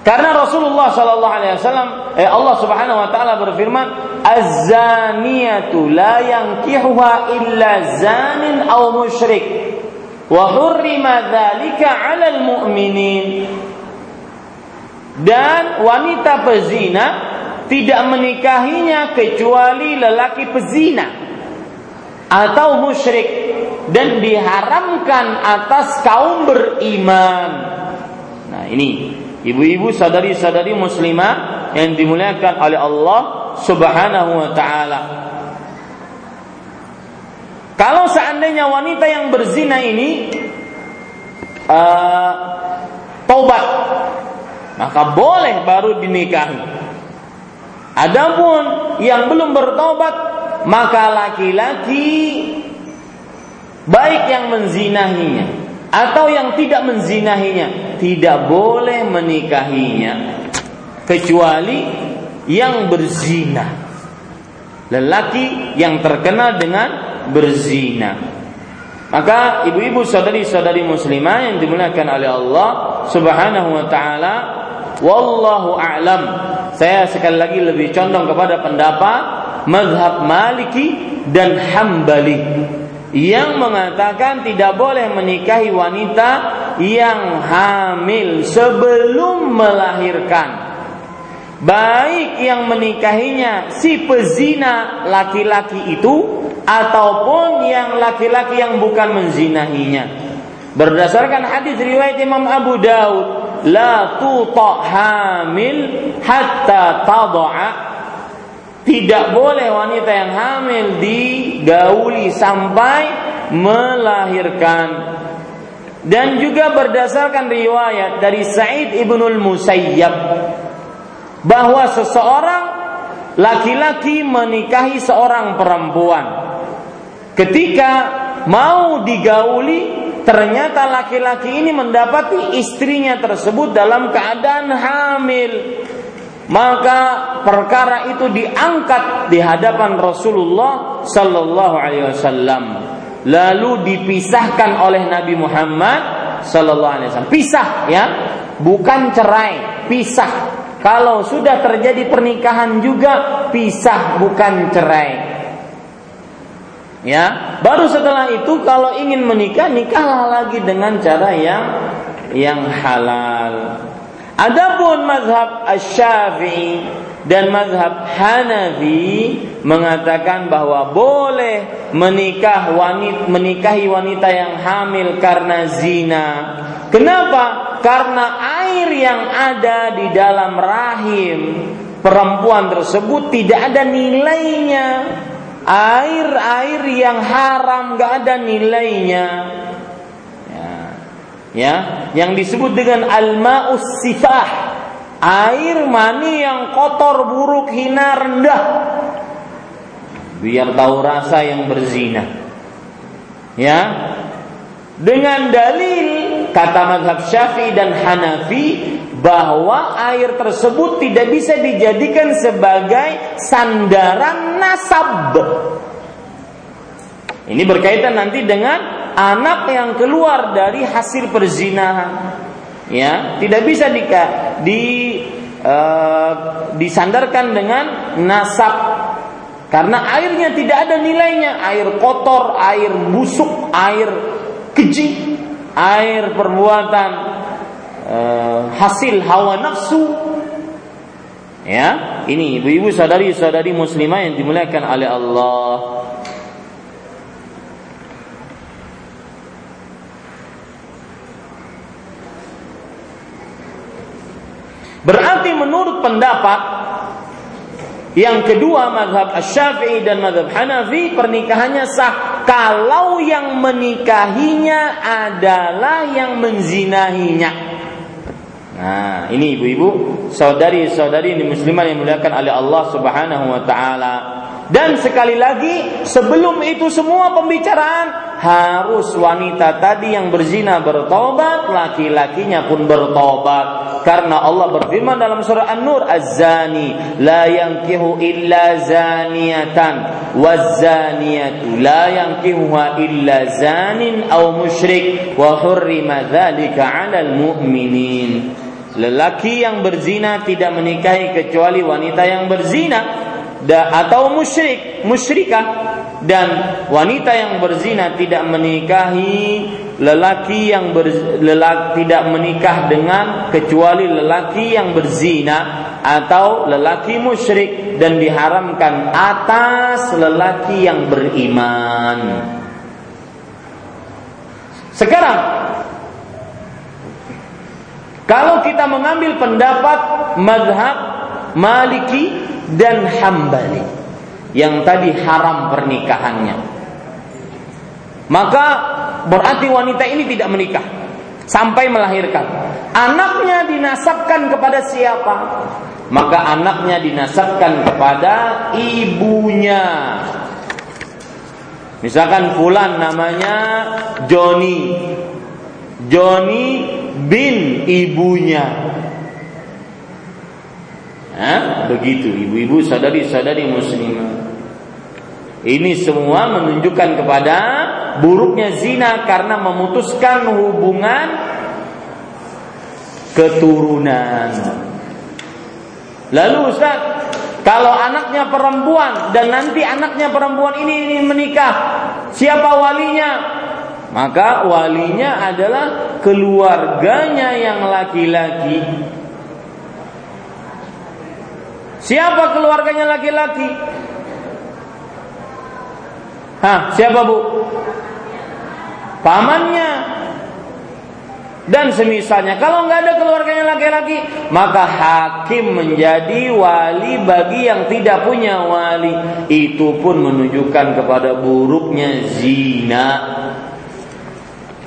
karena Rasulullah Shallallahu Alaihi Wasallam, eh, Allah Subhanahu Wa Taala berfirman, "Az-zaniyatu la yankihuha illa zanin aw musyrik, wa hurrima dzalika 'alal mu'minin." Dan wanita pezina tidak menikahinya kecuali lelaki pezina atau musyrik dan diharamkan atas kaum beriman. Nah, ini Ibu-ibu sadari-sadari muslimah yang dimuliakan oleh Allah Subhanahu wa taala. Kalau seandainya wanita yang berzina ini uh, taubat, maka boleh baru dinikahi. Adapun yang belum bertobat maka laki-laki baik yang menzinahinya atau yang tidak menzinahinya. Tidak boleh menikahinya. Kecuali yang berzina. Lelaki yang terkenal dengan berzina. Maka ibu-ibu saudari-saudari muslimah yang dimuliakan oleh Allah Subhanahu wa taala wallahu a'lam. Saya sekali lagi lebih condong kepada pendapat mazhab Maliki dan Hambali yang mengatakan tidak boleh menikahi wanita yang hamil sebelum melahirkan. Baik yang menikahinya si pezina laki-laki itu ataupun yang laki-laki yang bukan menzinahinya. Berdasarkan hadis riwayat Imam Abu Daud, la tuta hamil hatta tad'a tidak boleh wanita yang hamil digauli sampai melahirkan. Dan juga berdasarkan riwayat dari Sa'id ibnul Musayyab bahwa seseorang laki-laki menikahi seorang perempuan. Ketika mau digauli, ternyata laki-laki ini mendapati istrinya tersebut dalam keadaan hamil maka perkara itu diangkat di hadapan Rasulullah sallallahu alaihi wasallam. Lalu dipisahkan oleh Nabi Muhammad sallallahu alaihi wasallam. Pisah ya. Bukan cerai pisah. Kalau sudah terjadi pernikahan juga pisah bukan cerai. Ya. Baru setelah itu kalau ingin menikah nikahlah lagi dengan cara yang yang halal Adapun mazhab Asy-Syafi'i dan mazhab Hanafi mengatakan bahwa boleh menikah wanita menikahi wanita yang hamil karena zina. Kenapa? Karena air yang ada di dalam rahim perempuan tersebut tidak ada nilainya. Air-air yang haram gak ada nilainya ya yang disebut dengan al-ma'us sifah. Air mani yang kotor buruk hina rendah. Biar tahu rasa yang berzina. Ya. Dengan dalil kata mazhab Syafi'i dan Hanafi bahwa air tersebut tidak bisa dijadikan sebagai sandaran nasab. Ini berkaitan nanti dengan anak yang keluar dari hasil perzinahan. Ya tidak bisa di, di uh, disandarkan dengan nasab. Karena airnya tidak ada nilainya. Air kotor air busuk air keji air perbuatan uh, hasil hawa nafsu. Ya ini ibu-ibu saudari-saudari muslimah yang dimuliakan oleh Allah Berarti menurut pendapat yang kedua mazhab Asy-Syafi'i dan mazhab Hanafi pernikahannya sah kalau yang menikahinya adalah yang menzinahinya. Nah, ini ibu-ibu, saudari-saudari ini muslimah yang dimuliakan oleh Allah Subhanahu wa taala. Dan sekali lagi, sebelum itu semua pembicaraan harus wanita tadi yang berzina bertobat, laki-lakinya pun bertobat. Karena Allah berfirman dalam surah An-Nur, "Az-zani la yankihu illa zaniatan, waz-zaniyatu la yankihuha illa zanin aw musyrik, wa hurrima dzalika 'alal mu'minin." Lelaki yang berzina tidak menikahi kecuali wanita yang berzina da, atau musyrik, musyrikah dan wanita yang berzina tidak menikahi lelaki yang ber, lelaki, tidak menikah dengan kecuali lelaki yang berzina atau lelaki musyrik dan diharamkan atas lelaki yang beriman. Sekarang kalau kita mengambil pendapat madhab Maliki dan Hambali yang tadi haram pernikahannya. Maka berarti wanita ini tidak menikah sampai melahirkan. Anaknya dinasabkan kepada siapa? Maka anaknya dinasabkan kepada ibunya. Misalkan fulan namanya Joni. Joni bin ibunya. Hah? Begitu ibu-ibu sadari-sadari muslimah. Ini semua menunjukkan kepada buruknya zina karena memutuskan hubungan keturunan. Lalu Ustaz, kalau anaknya perempuan dan nanti anaknya perempuan ini, ini menikah, siapa walinya? Maka walinya adalah keluarganya yang laki-laki. Siapa keluarganya laki-laki? Hah, siapa bu? Pamannya. Dan semisalnya, kalau nggak ada keluarganya laki-laki, maka hakim menjadi wali bagi yang tidak punya wali. Itu pun menunjukkan kepada buruknya zina.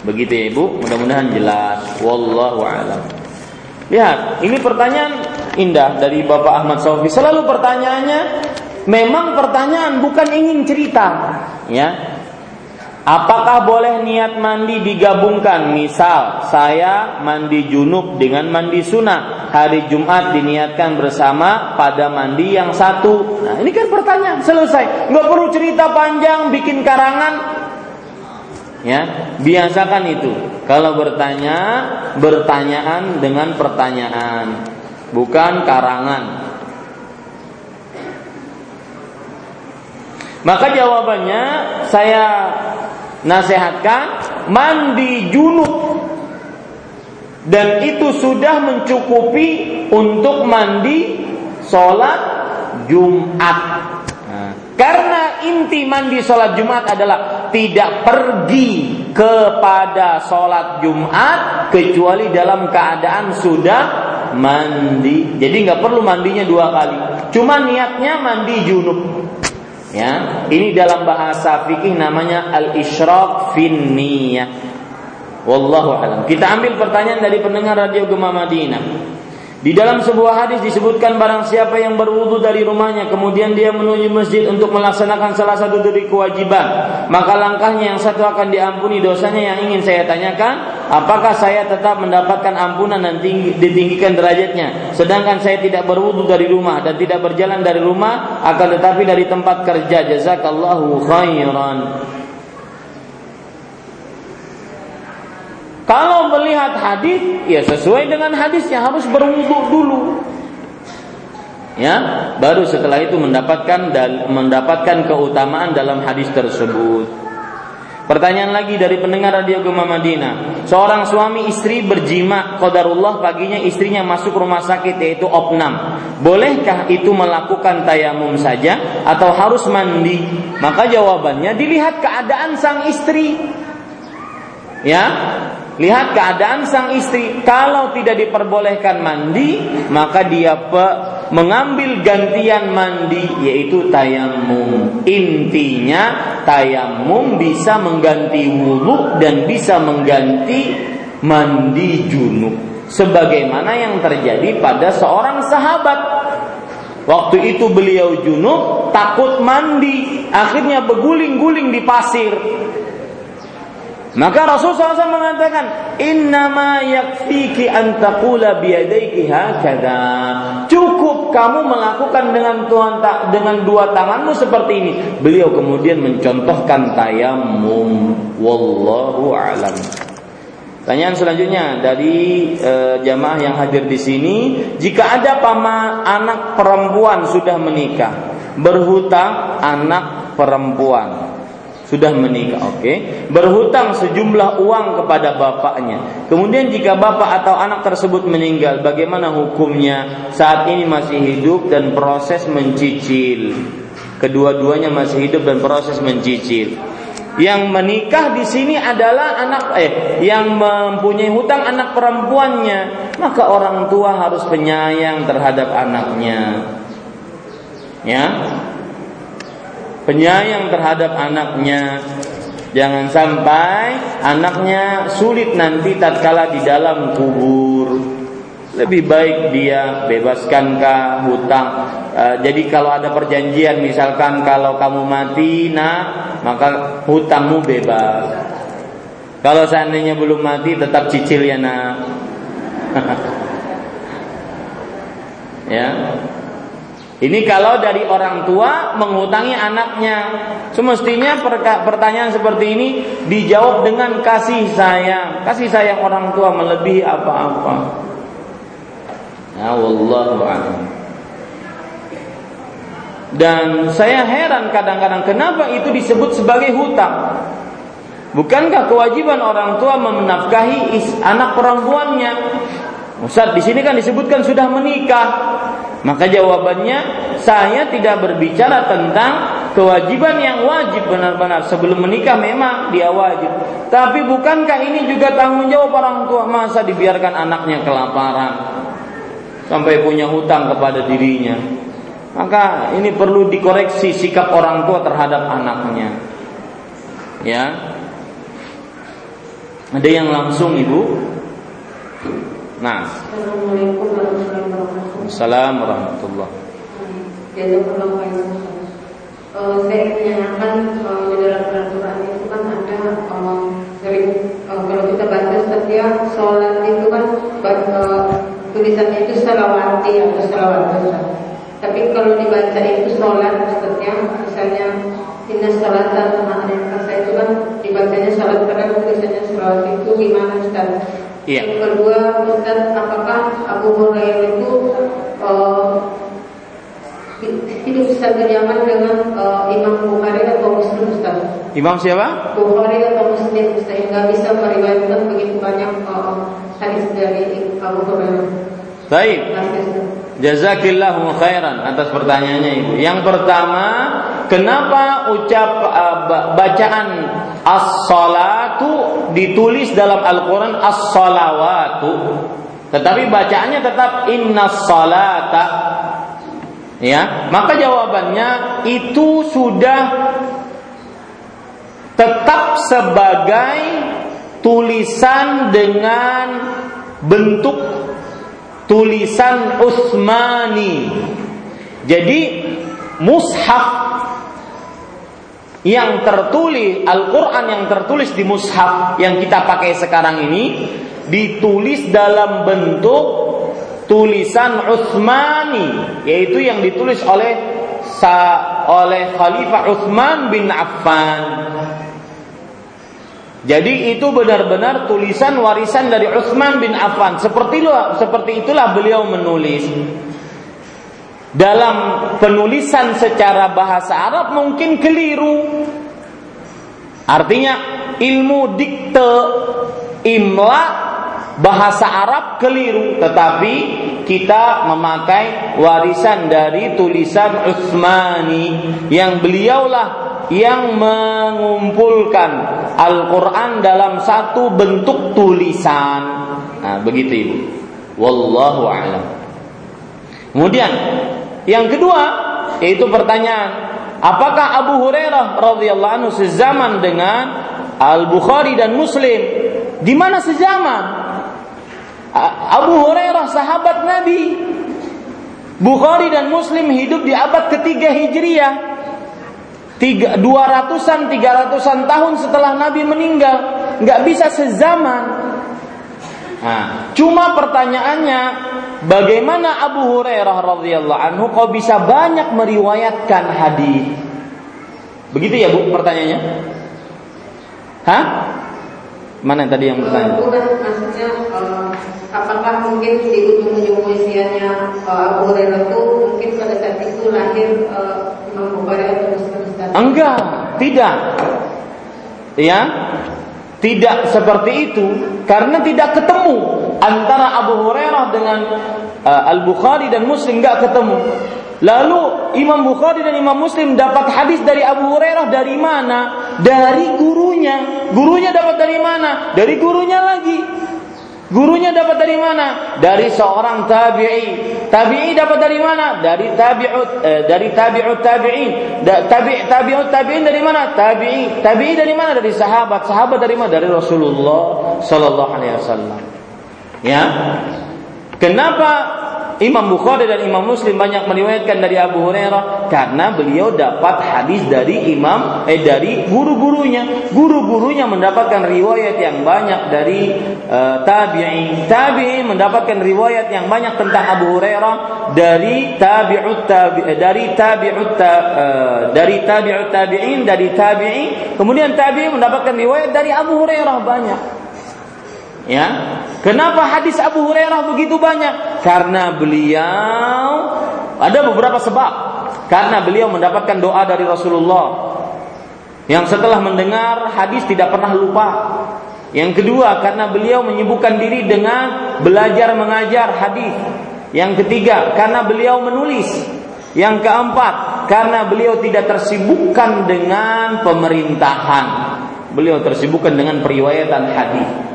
Begitu ya ibu, mudah-mudahan jelas. Wallahu a'lam. Lihat, ini pertanyaan indah dari Bapak Ahmad Sofi. Selalu pertanyaannya, memang pertanyaan bukan ingin cerita, ya. Apakah boleh niat mandi digabungkan? Misal, saya mandi junub dengan mandi sunnah. Hari Jumat diniatkan bersama pada mandi yang satu. Nah, ini kan pertanyaan selesai. Nggak perlu cerita panjang, bikin karangan. Ya, biasakan itu. Kalau bertanya, bertanyaan dengan pertanyaan, bukan karangan. Maka jawabannya saya nasihatkan mandi junub dan itu sudah mencukupi untuk mandi sholat Jumat. Nah, karena inti mandi sholat Jumat adalah tidak pergi kepada sholat Jumat kecuali dalam keadaan sudah mandi. Jadi nggak perlu mandinya dua kali. Cuma niatnya mandi junub. Ya, ini dalam bahasa fikih namanya al-isyraq fin niyah. Wallahu alam. Kita ambil pertanyaan dari pendengar radio Gema Madinah. Di dalam sebuah hadis disebutkan barang siapa yang berwudu dari rumahnya kemudian dia menuju masjid untuk melaksanakan salah satu dari kewajiban, maka langkahnya yang satu akan diampuni dosanya yang ingin saya tanyakan, apakah saya tetap mendapatkan ampunan dan tinggi, ditinggikan derajatnya sedangkan saya tidak berwudu dari rumah dan tidak berjalan dari rumah akan tetapi dari tempat kerja jazakallahu khairan. Kalau melihat hadis, ya sesuai dengan hadisnya harus berwudu dulu. Ya, baru setelah itu mendapatkan mendapatkan keutamaan dalam hadis tersebut. Pertanyaan lagi dari pendengar Radio Gema Madinah. Seorang suami istri berjima qadarullah paginya istrinya masuk rumah sakit yaitu opnam. Bolehkah itu melakukan tayamum saja atau harus mandi? Maka jawabannya dilihat keadaan sang istri. Ya, Lihat keadaan sang istri. Kalau tidak diperbolehkan mandi, maka dia pe mengambil gantian mandi yaitu tayamum. Intinya tayamum bisa mengganti wudhu dan bisa mengganti mandi junub. Sebagaimana yang terjadi pada seorang sahabat. Waktu itu beliau junub, takut mandi, akhirnya berguling-guling di pasir. Maka Rasul SAW mengatakan, Innama yakfiki antakula biyadaiki hakada. Cukup kamu melakukan dengan Tuhan tak dengan dua tanganmu seperti ini. Beliau kemudian mencontohkan tayamum. Wallahu a'lam. Pertanyaan selanjutnya dari e, jamaah yang hadir di sini, jika ada pama anak perempuan sudah menikah, berhutang anak perempuan, sudah menikah, oke, okay? berhutang sejumlah uang kepada bapaknya. Kemudian jika bapak atau anak tersebut meninggal, bagaimana hukumnya? Saat ini masih hidup dan proses mencicil. Kedua-duanya masih hidup dan proses mencicil. Yang menikah di sini adalah anak eh yang mempunyai hutang anak perempuannya, maka orang tua harus penyayang terhadap anaknya. Ya, penyayang terhadap anaknya. Jangan sampai anaknya sulit nanti tatkala di dalam kubur. lebih baik dia bebaskan hutang. Uh, jadi kalau ada perjanjian misalkan kalau kamu mati nah maka hutangmu bebas. Kalau seandainya belum mati tetap cicil ya nak. ya. Ini kalau dari orang tua mengutangi anaknya. Semestinya pertanyaan seperti ini dijawab dengan kasih sayang. Kasih sayang orang tua melebihi apa-apa. Ya. Dan saya heran kadang-kadang kenapa itu disebut sebagai hutang. Bukankah kewajiban orang tua menafkahi anak perempuannya? Ustaz, di sini kan disebutkan sudah menikah. Maka jawabannya saya tidak berbicara tentang kewajiban yang wajib benar-benar sebelum menikah memang dia wajib. Tapi bukankah ini juga tanggung jawab orang tua masa dibiarkan anaknya kelaparan? sampai punya hutang kepada dirinya. Maka ini perlu dikoreksi sikap orang tua terhadap anaknya. Ya. Ada yang langsung Ibu? Nah. Assalamualaikum warahmatullahi wabarakatuh. Assalamualaikum warahmatullahi Uh, saya menanyakan uh, di dalam peraturan itu kan ada uh, sering uh, kalau kita baca setiap sholat itu kan uh, tulisannya itu salawati atau salawat Tapi kalau dibaca itu sholat maksudnya misalnya inna salatan makna kata itu kan dibacanya sholat karena tulisannya salawat itu gimana Ustaz? Iya. Yang kedua Ustaz apakah Abu Hurairah itu uh, hidup satu zaman dengan uh, Imam Bukhari atau Muslim Ustaz? Imam siapa? Bukhari atau Muslim sehingga bisa meriwayatkan begitu banyak uh, hadis dari Abu Hurairah. Baik. Jazakillahu khairan atas pertanyaannya Ibu. Yang pertama, kenapa ucap uh, bacaan as-salatu ditulis dalam Al-Qur'an as-salawatu? Tetapi bacaannya tetap inna salata. Ya, maka jawabannya itu sudah tetap sebagai tulisan dengan bentuk tulisan Utsmani. Jadi mushaf yang tertulis Al-Qur'an yang tertulis di mushaf yang kita pakai sekarang ini ditulis dalam bentuk tulisan Utsmani yaitu yang ditulis oleh oleh Khalifah Utsman bin Affan jadi itu benar-benar tulisan warisan dari Utsman bin Affan. Seperti seperti itulah beliau menulis. Dalam penulisan secara bahasa Arab mungkin keliru. Artinya ilmu dikte, imla bahasa Arab keliru, tetapi kita memakai warisan dari tulisan Utsmani yang beliaulah yang mengumpulkan Al-Quran dalam satu bentuk tulisan. Nah, begitu ibu. Wallahu a'lam. Kemudian yang kedua yaitu pertanyaan, apakah Abu Hurairah radhiyallahu anhu sezaman dengan Al Bukhari dan Muslim? Di mana sezaman? Abu Hurairah sahabat Nabi. Bukhari dan Muslim hidup di abad ketiga Hijriah tiga, dua ratusan, tiga ratusan tahun setelah Nabi meninggal, nggak bisa sezaman. Nah, cuma pertanyaannya, bagaimana Abu Hurairah radhiyallahu anhu kok bisa banyak meriwayatkan hadis? Begitu ya bu pertanyaannya? Hah? Mana tadi yang bertanya? Bukan maksudnya uh, apakah mungkin di ujung-ujung usianya uh, Abu Hurairah itu mungkin pada saat itu lahir uh, Imam Bukhari atau Muslim Enggak, tidak. Ya, tidak seperti itu karena tidak ketemu antara Abu Hurairah dengan uh, Al Bukhari dan Muslim nggak ketemu. Lalu Imam Bukhari dan Imam Muslim dapat hadis dari Abu Hurairah dari mana? Dari gurunya. Gurunya dapat dari mana? Dari gurunya lagi. Gurunya dapat dari mana? Dari seorang tabi'i. Tabi'i dapat dari mana? Dari tabi'ut eh, dari tabi'ut tabi'in. Da, tabi' tabi'ut tabi'in dari mana? Tabi'i. Tabi'i dari mana? Dari sahabat. Sahabat dari mana? Dari Rasulullah sallallahu alaihi wasallam. Ya. Kenapa Imam Bukhari dan Imam Muslim banyak meriwayatkan dari Abu Hurairah karena beliau dapat hadis dari imam eh dari guru-gurunya. Guru-gurunya mendapatkan riwayat yang banyak dari uh, tabi'in. Tabi'in mendapatkan riwayat yang banyak tentang Abu Hurairah dari tabi'ut tabi, eh, dari tabi'ut uh, dari tabi'ut tabi'in dari tabi'in. Kemudian tabi'in mendapatkan riwayat dari Abu Hurairah banyak. Ya. Kenapa hadis Abu Hurairah begitu banyak? Karena beliau ada beberapa sebab. Karena beliau mendapatkan doa dari Rasulullah yang setelah mendengar hadis tidak pernah lupa. Yang kedua, karena beliau menyibukkan diri dengan belajar mengajar hadis. Yang ketiga, karena beliau menulis. Yang keempat, karena beliau tidak tersibukkan dengan pemerintahan. Beliau tersibukkan dengan periwayatan hadis.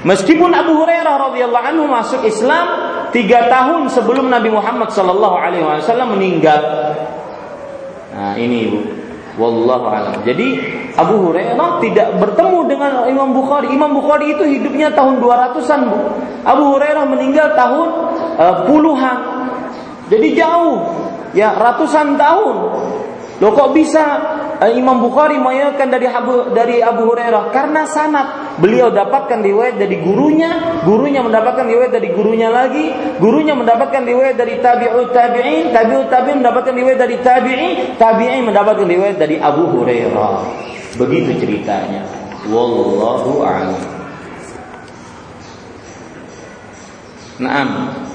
Meskipun Abu Hurairah radhiyallahu anhu masuk Islam tiga tahun sebelum Nabi Muhammad sallallahu alaihi wasallam meninggal. Nah ini ibu, wallahu alam. Jadi Abu Hurairah tidak bertemu dengan Imam Bukhari. Imam Bukhari itu hidupnya tahun 200-an bu. Abu Hurairah meninggal tahun uh, puluhan. Jadi jauh, ya ratusan tahun. Loh kok bisa Imam Bukhari meriwayatkan dari Abu dari Abu Hurairah karena sanad beliau dapatkan riwayat dari gurunya, gurunya mendapatkan riwayat dari gurunya lagi, gurunya mendapatkan riwayat dari tabi'ut tabi'in, tabi'ut tabi'in mendapatkan riwayat dari tabi'in, tabi'in mendapatkan riwayat dari Abu Hurairah. Begitu ceritanya. Wallahu a'lam. Naam.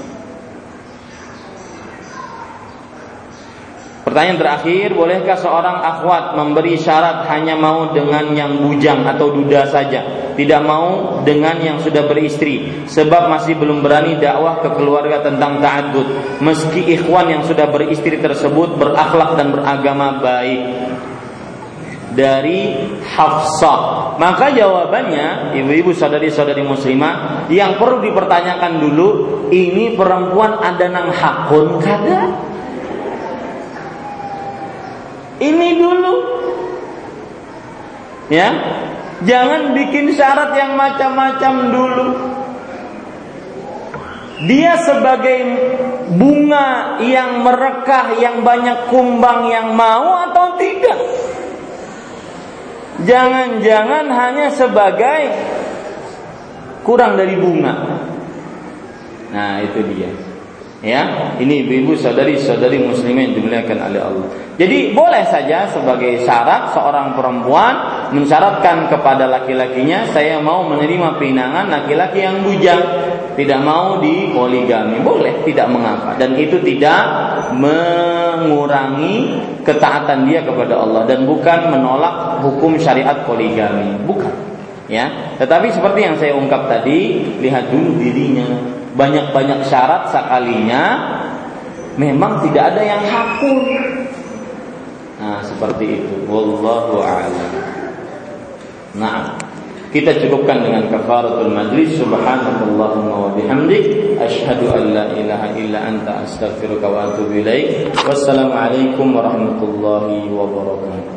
Pertanyaan terakhir, bolehkah seorang akhwat memberi syarat hanya mau dengan yang bujang atau duda saja, tidak mau dengan yang sudah beristri, sebab masih belum berani dakwah ke keluarga tentang ta'adud, meski ikhwan yang sudah beristri tersebut berakhlak dan beragama baik. Dari Hafsah. Maka jawabannya, ibu-ibu saudari-saudari muslimah, yang perlu dipertanyakan dulu, ini perempuan ada nang hakun kada? Ini dulu. Ya. Jangan bikin syarat yang macam-macam dulu. Dia sebagai bunga yang merekah, yang banyak kumbang yang mau atau tidak? Jangan-jangan hanya sebagai kurang dari bunga. Nah, itu dia. Ya, ini ibu-ibu saudari-saudari muslimin dimuliakan oleh Allah. Jadi boleh saja sebagai syarat seorang perempuan mensyaratkan kepada laki-lakinya saya mau menerima pinangan laki-laki yang bujang, tidak mau di poligami. Boleh, tidak mengapa dan itu tidak mengurangi ketaatan dia kepada Allah dan bukan menolak hukum syariat poligami, bukan. Ya, tetapi seperti yang saya ungkap tadi, lihat dulu dirinya, banyak-banyak syarat sekalinya memang tidak ada yang hakun. Nah, seperti itu. Wallahu a'lam. Nah, kita cukupkan dengan kafaratul majlis subhanakallahumma wa bihamdik asyhadu an la ilaha illa anta astaghfiruka wa atubu ilaik. Wassalamualaikum warahmatullahi wabarakatuh.